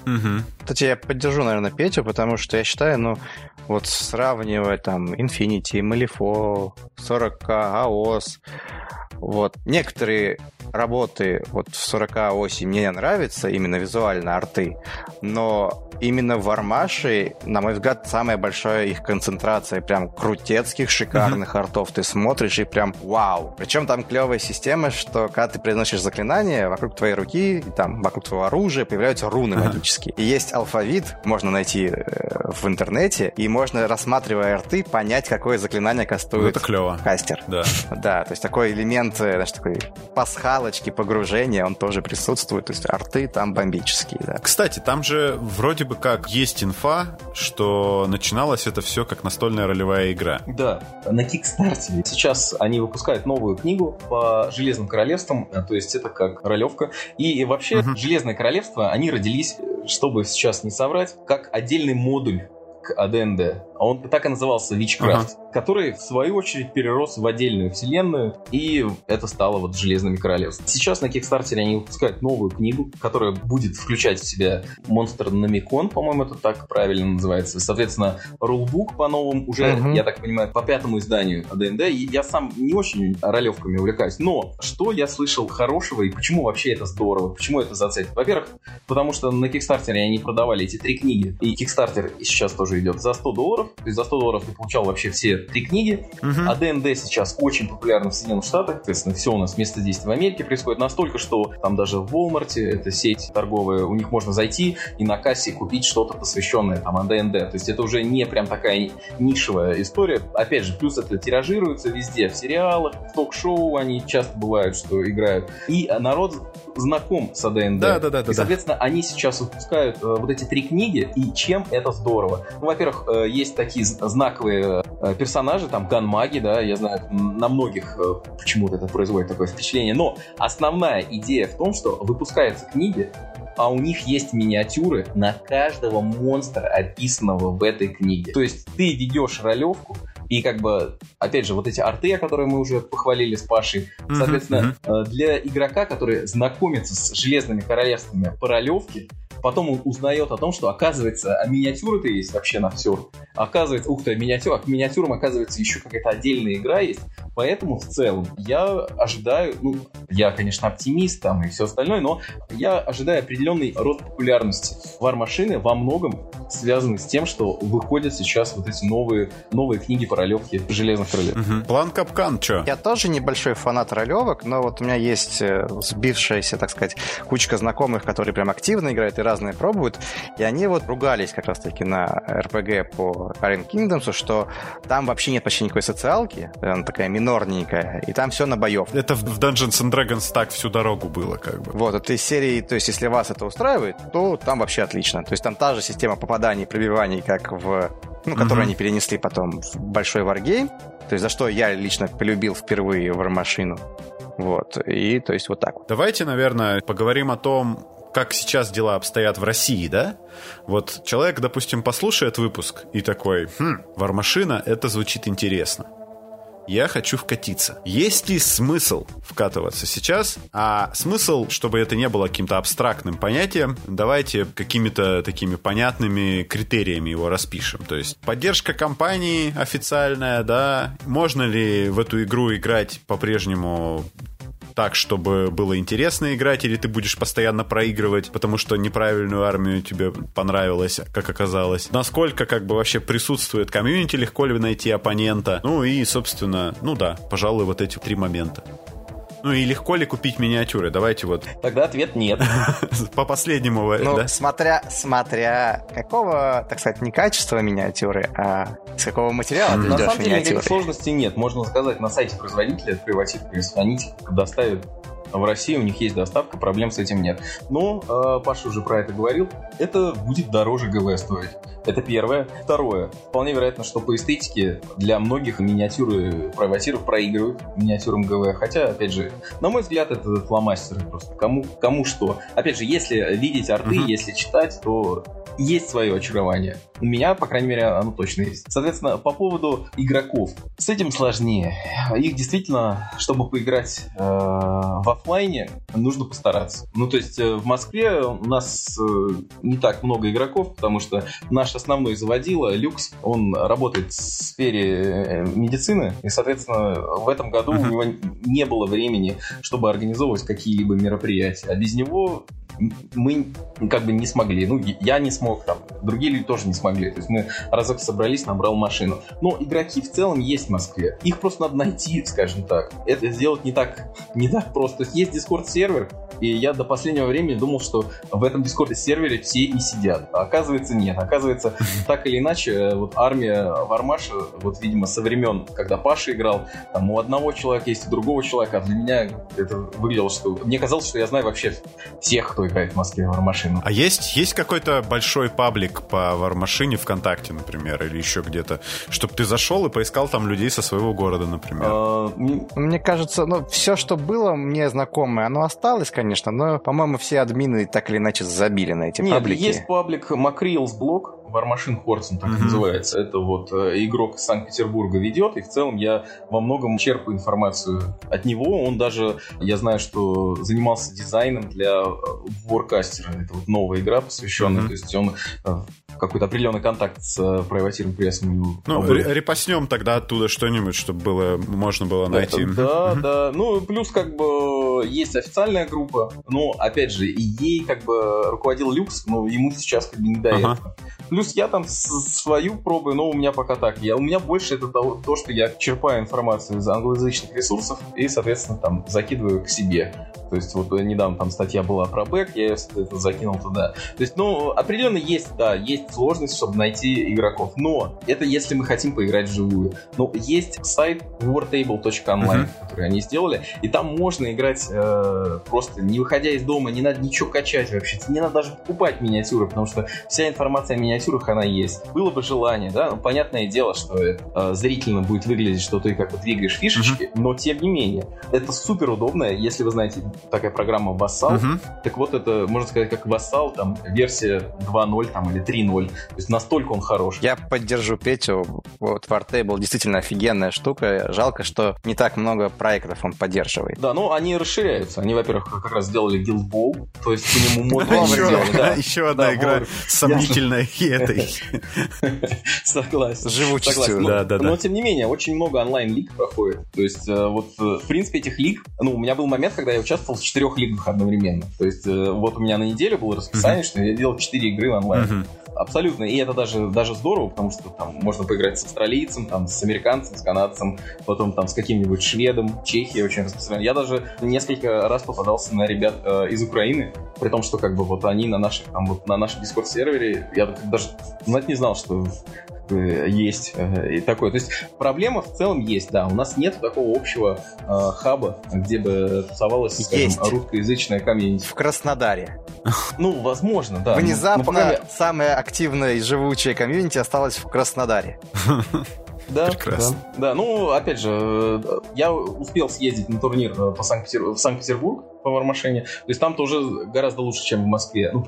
Угу. Кстати, я поддержу, наверное, Петю, потому что я считаю, ну, вот сравнивать там Infinity, Malifaux, 40K, AOS, вот, некоторые работы вот в 40 оси мне нравятся, именно визуально арты, но именно в Армаше, на мой взгляд, самая большая их концентрация прям крутецких, шикарных mm-hmm. артов. Ты смотришь и прям вау. Причем там клевая система, что когда ты произносишь заклинание, вокруг твоей руки, и там вокруг твоего оружия появляются руны mm-hmm. магические. И есть алфавит, можно найти э, в интернете, и можно, рассматривая арты, понять, какое заклинание кастует ну, это клево. кастер. Да. Да, то есть такой элемент, э, знаешь, такой пасхалочки, погружения, он тоже присутствует. То есть арты там бомбические, да. Кстати, там же вроде бы как есть инфа, что начиналось это все как настольная ролевая игра. Да, на Кикстарте. Сейчас они выпускают новую книгу по Железным Королевствам, а, то есть это как ролевка. И вообще угу. Железное Королевство, они родились, чтобы сейчас не соврать, как отдельный модуль к Аденде а он так и назывался Witchcraft, ага. который, в свою очередь, перерос в отдельную вселенную, и это стало вот Железными Королевствами. Сейчас на Kickstarter они выпускают новую книгу, которая будет включать в себя монстр Намикон, по-моему, это так правильно называется. Соответственно, рулбук по новым уже, угу. я так понимаю, по пятому изданию АДНД. И я сам не очень ролевками увлекаюсь. Но что я слышал хорошего и почему вообще это здорово? Почему это зацепит? Во-первых, потому что на Kickstarter они продавали эти три книги. И Kickstarter сейчас тоже идет за 100 долларов. То есть за 100 долларов ты получал вообще все три книги. Угу. А ДНД сейчас очень популярна в Соединенных Штатах. Соответственно, все у нас место действия в Америке происходит настолько, что там даже в Walmart, это сеть торговая, у них можно зайти и на кассе купить что-то посвященное там АДНД. То есть это уже не прям такая нишевая история. Опять же, плюс это тиражируется везде, в сериалах, в ток-шоу они часто бывают, что играют. И народ знаком с АДНД. Да, да, да. И, соответственно, да. они сейчас выпускают э, вот эти три книги, и чем это здорово? Ну, во-первых, э, есть такие знаковые э, персонажи, там, ганмаги, да, я знаю, на многих э, почему-то это производит такое впечатление, но основная идея в том, что выпускаются книги, а у них есть миниатюры на каждого монстра, описанного в этой книге. То есть ты ведешь ролевку, и как бы, опять же, вот эти арты, которые мы уже похвалили с Пашей, соответственно, mm-hmm. для игрока, который знакомится с железными королевствами по ролевке, Потом он узнает о том, что, оказывается, а миниатюры-то есть вообще на все. Оказывается, ух ты, миниатюр, а к миниатюрам, оказывается, еще какая-то отдельная игра есть. Поэтому, в целом, я ожидаю, ну, я, конечно, оптимист там и все остальное, но я ожидаю определенный рост популярности вар-машины во многом связанный с тем, что выходят сейчас вот эти новые, новые книги по ролевке Железных Королев. Угу. План Капкан, что? Я тоже небольшой фанат ролевок, но вот у меня есть э, сбившаяся, так сказать, кучка знакомых, которые прям активно играют и разные пробуют, и они вот ругались как раз-таки на RPG по Iron Kingdoms, что там вообще нет почти никакой социалки, она такая минорненькая, и там все на боев. Это в Dungeons and Dragons так всю дорогу было, как бы. Вот, это из серии, то есть если вас это устраивает, то там вообще отлично. То есть там та же система попаданий, пробиваний, как в ну, которую mm-hmm. они перенесли потом в большой варгейм, то есть за что я лично полюбил впервые вармашину. Вот, и то есть вот так. Давайте, наверное, поговорим о том, как сейчас дела обстоят в России, да? Вот человек, допустим, послушает выпуск и такой, хм, вармашина, это звучит интересно. Я хочу вкатиться. Есть ли смысл вкатываться сейчас? А смысл, чтобы это не было каким-то абстрактным понятием, давайте какими-то такими понятными критериями его распишем. То есть поддержка компании официальная, да, можно ли в эту игру играть по-прежнему так, чтобы было интересно играть, или ты будешь постоянно проигрывать, потому что неправильную армию тебе понравилось, как оказалось. Насколько как бы вообще присутствует комьюнити, легко ли найти оппонента. Ну и, собственно, ну да, пожалуй, вот эти три момента. Ну и легко ли купить миниатюры? Давайте вот. Тогда ответ нет. По последнему, ну, да? смотря, смотря какого, так сказать, не качества миниатюры, а с какого материала ты На самом деле никаких сложностей нет. Можно сказать, на сайте производителя открывать их, звонить, доставят в России у них есть доставка, проблем с этим нет. Но, э, Паша уже про это говорил, это будет дороже ГВ стоить. Это первое. Второе. Вполне вероятно, что по эстетике для многих миниатюры провокаторов проигрывают миниатюрам ГВ. Хотя, опять же, на мой взгляд, это фломастеры просто. Кому, кому что. Опять же, если видеть арты, uh-huh. если читать, то есть свое очарование. У меня, по крайней мере, оно точно есть. Соответственно, по поводу игроков. С этим сложнее. Их действительно, чтобы поиграть э, в офлайне, нужно постараться. Ну, то есть э, в Москве у нас э, не так много игроков, потому что наш основной заводила, Люкс, он работает в сфере э, медицины, и, соответственно, в этом году uh-huh. у него не было времени, чтобы организовывать какие-либо мероприятия. А без него мы как бы не смогли. Ну, я не смог, там, другие люди тоже не смогли. То есть мы разок собрались, набрал машину. Но игроки в целом есть в Москве. Их просто надо найти, скажем так. Это сделать не так, не так просто. То есть есть Discord-сервер, и я до последнего времени думал, что в этом Discord-сервере все и сидят. А оказывается, нет. Оказывается, так или иначе, вот армия Вармаша, вот, видимо, со времен, когда Паша играл, там у одного человека есть, у другого человека, а для меня это выглядело, что... Мне казалось, что я знаю вообще всех, кто играет в Москве в Вармашину. А есть, есть какой-то большой паблик по Вармашине ВКонтакте, например, или еще где-то, чтобы ты зашел и поискал там людей со своего города, например? А, мне кажется, ну, все, что было мне знакомое, оно осталось, конечно, но, по-моему, все админы так или иначе забили на эти Нет, паблики. есть паблик Macreals блог, Вармашин Хорцен, так mm-hmm. называется. Это вот э, игрок из Санкт-Петербурга ведет, и в целом я во многом черпаю информацию от него. Он даже, я знаю, что занимался дизайном для Warcaster. Это вот новая игра, посвященная. Mm-hmm. То есть он какой-то определенный контакт с приватированным прессом. Ну, репостнем тогда оттуда что-нибудь, чтобы было, можно было найти. Да, да. Ну, плюс как бы есть официальная группа, но, опять же, и ей как бы руководил Люкс, но ему сейчас как бы не до ага. этого. Плюс я там свою пробую, но у меня пока так. Я, у меня больше это то, то, что я черпаю информацию из англоязычных ресурсов и, соответственно, там закидываю к себе. То есть вот недавно там статья была про бэк, я это закинул туда. То есть, ну, определенно есть, да, есть сложность, чтобы найти игроков. Но это если мы хотим поиграть вживую. Но есть сайт wartable.online, uh-huh. который они сделали, и там можно играть э, просто не выходя из дома, не надо ничего качать вообще, не надо даже покупать миниатюры, потому что вся информация о миниатюрах, она есть. Было бы желание, да, ну, понятное дело, что э, зрительно будет выглядеть, что ты как бы двигаешь фишечки, uh-huh. но тем не менее, это супер удобно, если вы знаете такая программа Vassal. Угу. Так вот, это, можно сказать, как Vassal, там, версия 2.0 там, или 3.0. То есть настолько он хорош. Я поддержу Петю. Вот Wartable действительно офигенная штука. Жалко, что не так много проектов он поддерживает. Да, ну они расширяются. Они, во-первых, как раз сделали Guild Ball, то есть по нему мод Еще одна игра сомнительная этой. Согласен. Живучестью. Да, да, да. Но, тем не менее, очень много онлайн-лиг проходит. То есть, э, вот, э, в принципе, этих лиг... Ну, у меня был момент, когда я участвовал в четырех лигах одновременно. То есть э, вот у меня на неделю было расписание, mm-hmm. что я делал четыре игры онлайн. Mm-hmm. Абсолютно. И это даже, даже здорово, потому что там можно поиграть с австралийцем, там, с американцем, с канадцем, потом там с каким-нибудь шведом, Чехия очень распространена. Я даже несколько раз попадался на ребят э, из Украины, при том, что как бы вот они на наших, там, вот на нашем дискорд-сервере, я даже знать не знал, что есть э, и такое. То есть проблема в целом есть, да. У нас нет такого общего э, хаба, где бы тусовалась, скажем, есть. русскоязычная комьюнити. В Краснодаре. Ну, возможно, да. Внезапно пока... самая активная и живучая комьюнити осталась в Краснодаре. Да, Прекрасно. Да, да, ну, опять же, э, я успел съездить на турнир э, по Санкт-Петербург, в Санкт-Петербург по вармашине. То есть там тоже гораздо лучше, чем в Москве. Ну,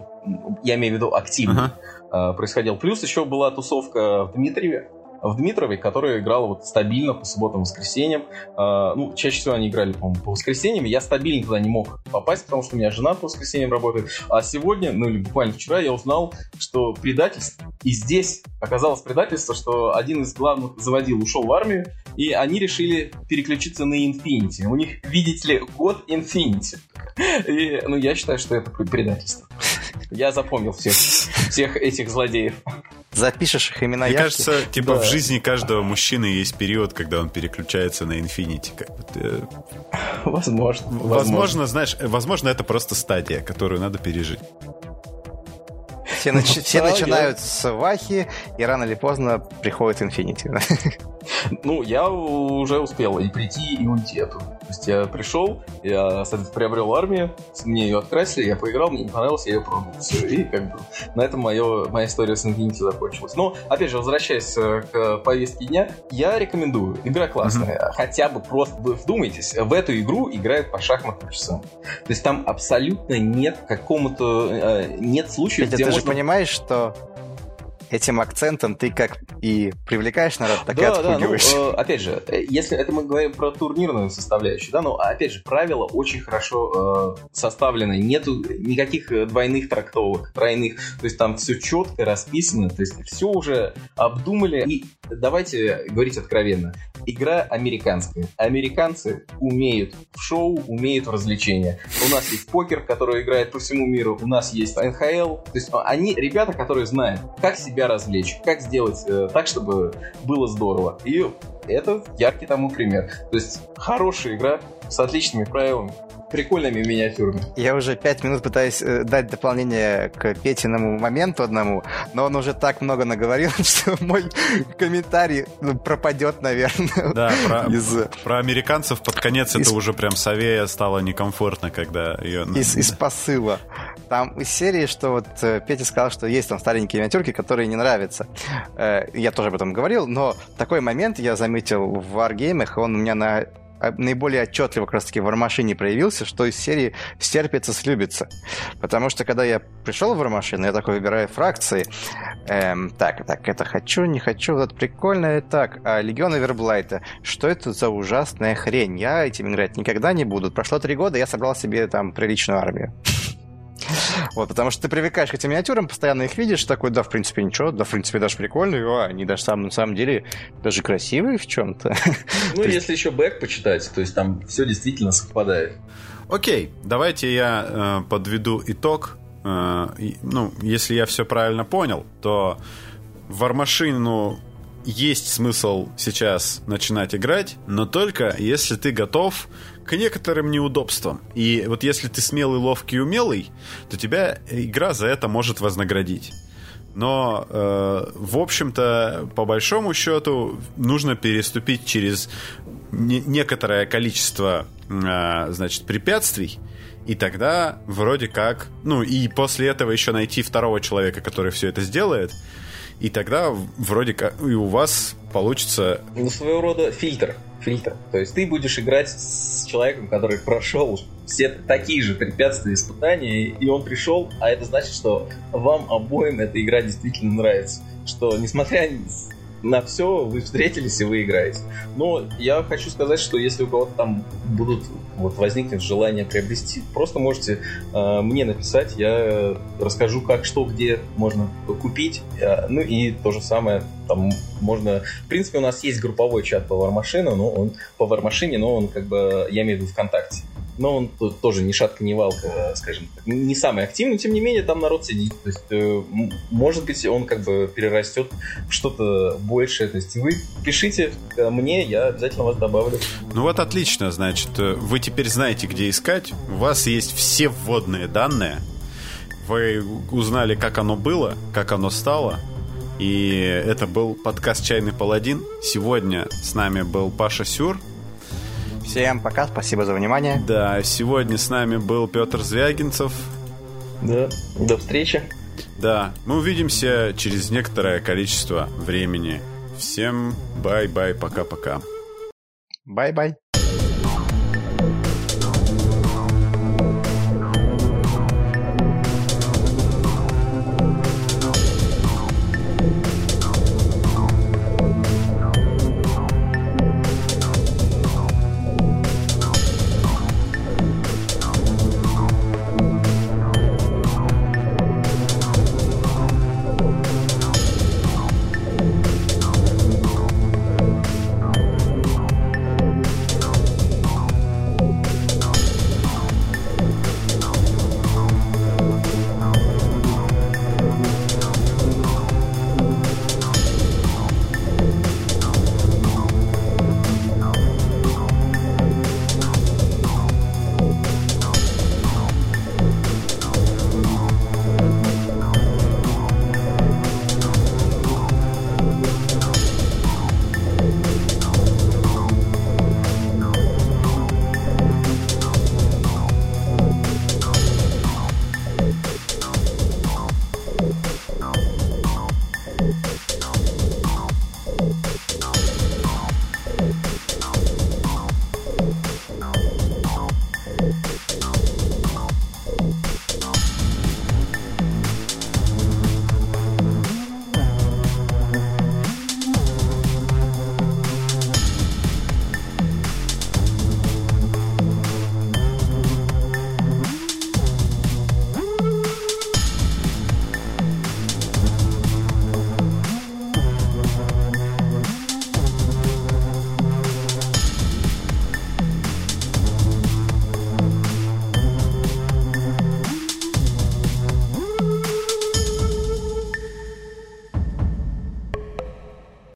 я имею в виду активно uh-huh. Происходил. Плюс еще была тусовка в Дмитриеве в Дмитрове, которая играла вот стабильно по субботам и воскресеньям. А, ну, чаще всего они играли, по-моему, по воскресеньям. Я стабильно туда не мог попасть, потому что у меня жена по воскресеньям работает. А сегодня, ну или буквально вчера, я узнал, что предательство, и здесь оказалось предательство, что один из главных заводил ушел в армию, и они решили переключиться на Infinity. У них, видите ли, год Infinity. И, ну, я считаю, что это предательство. Я запомнил всех, всех этих злодеев. Запишешь их имена Мне кажется, типа да. в жизни каждого мужчины есть период, когда он переключается на Infinity. Как бы ты... Возможно. Возможно, знаешь, возможно, это просто стадия, которую надо пережить. Все, нач- все начинают с Вахи, и рано или поздно приходит Infinity. Ну, я уже успел и прийти, и уйти оттуда. То есть я пришел, я, соответственно, приобрел армию, мне ее открасили, я поиграл, мне не понравилось, я ее продал. Все, и как бы на этом мое, моя история с Infinity закончилась. Но, опять же, возвращаясь э, к повестке дня, я рекомендую. Игра классная. Mm-hmm. Хотя бы просто, вы вдумайтесь, в эту игру играют по шахматным часам. То есть там абсолютно нет какому-то... Э, нет случаев, где ты можно... же понимаешь, что этим акцентом ты как и привлекаешь народ, так да, и отпугиваешь. Да, ну, э, опять же, э, если это мы говорим про турнирную составляющую, да, но опять же, правила очень хорошо э, составлены, нету никаких э, двойных трактовок, тройных, то есть там все четко расписано, то есть все уже обдумали. И давайте говорить откровенно, игра американская. Американцы умеют в шоу, умеют в развлечения. У нас есть покер, который играет по всему миру, у нас есть НХЛ, то есть они ребята, которые знают, как себя себя развлечь, как сделать э, так, чтобы было здорово. И это яркий тому пример. То есть хорошая игра с отличными правилами, прикольными миниатюрами. Я уже пять минут пытаюсь э, дать дополнение к Петиному моменту одному, но он уже так много наговорил, что мой комментарий ну, пропадет, наверное. Да, про, из... про американцев под конец из... это уже прям Савея стало некомфортно, когда ее... Из, из посыла. Там из серии, что вот э, Петя сказал, что есть там старенькие миниатюрки, которые не нравятся. Э, я тоже об этом говорил, но такой момент я заметил в Wargame, он у меня на наиболее отчетливо как раз таки в Вармашине проявился, что из серии «Стерпится, слюбится». Потому что, когда я пришел в Вармашин, я такой выбираю фракции, Эм, так, так, это хочу, не хочу, вот это прикольно. Так, а Легион Эверблайта. Что это за ужасная хрень? Я этим играть никогда не буду. Прошло три года, я собрал себе там приличную армию. Вот, потому что ты привыкаешь к этим миниатюрам, постоянно их видишь, такой, да, в принципе, ничего, да, в принципе, даже прикольные, а, они даже сам, на самом деле даже красивые в чем-то. Ну, если еще бэк почитать, то есть там все действительно совпадает. Окей, давайте я э, подведу итог. Э, и, ну, если я все правильно понял, то в War есть смысл сейчас начинать играть, но только если ты готов к некоторым неудобствам. И вот если ты смелый, ловкий умелый, то тебя игра за это может вознаградить. Но, э, в общем-то, по большому счету, нужно переступить через не- некоторое количество, э, значит, препятствий, и тогда вроде как, ну и после этого еще найти второго человека, который все это сделает, и тогда вроде как и у вас получится... Ну, своего рода фильтр фильтр. То есть ты будешь играть с человеком, который прошел все такие же препятствия, испытания, и он пришел, а это значит, что вам обоим эта игра действительно нравится. Что, несмотря на все вы встретились и вы играете. Но я хочу сказать, что если у кого-то там будут вот возникнет желание приобрести, просто можете э, мне написать, я расскажу, как, что, где можно купить. Э, ну и то же самое, там можно... В принципе, у нас есть групповой чат по вармашину, но он по вармашине, но он как бы, я имею в виду ВКонтакте но он тоже ни шатка, ни валка, скажем так, не самый активный, тем не менее там народ сидит. То есть, э, может быть, он как бы перерастет в что-то большее. То есть вы пишите мне, я обязательно вас добавлю. Ну вот отлично, значит, э, вы теперь знаете, где искать. У вас есть все вводные данные. Вы узнали, как оно было, как оно стало. И это был подкаст «Чайный паладин». Сегодня с нами был Паша Сюр, Всем пока, спасибо за внимание. Да, сегодня с нами был Петр Звягинцев. Да, до встречи. Да, мы увидимся через некоторое количество времени. Всем bye-bye, пока-пока. Bye-bye.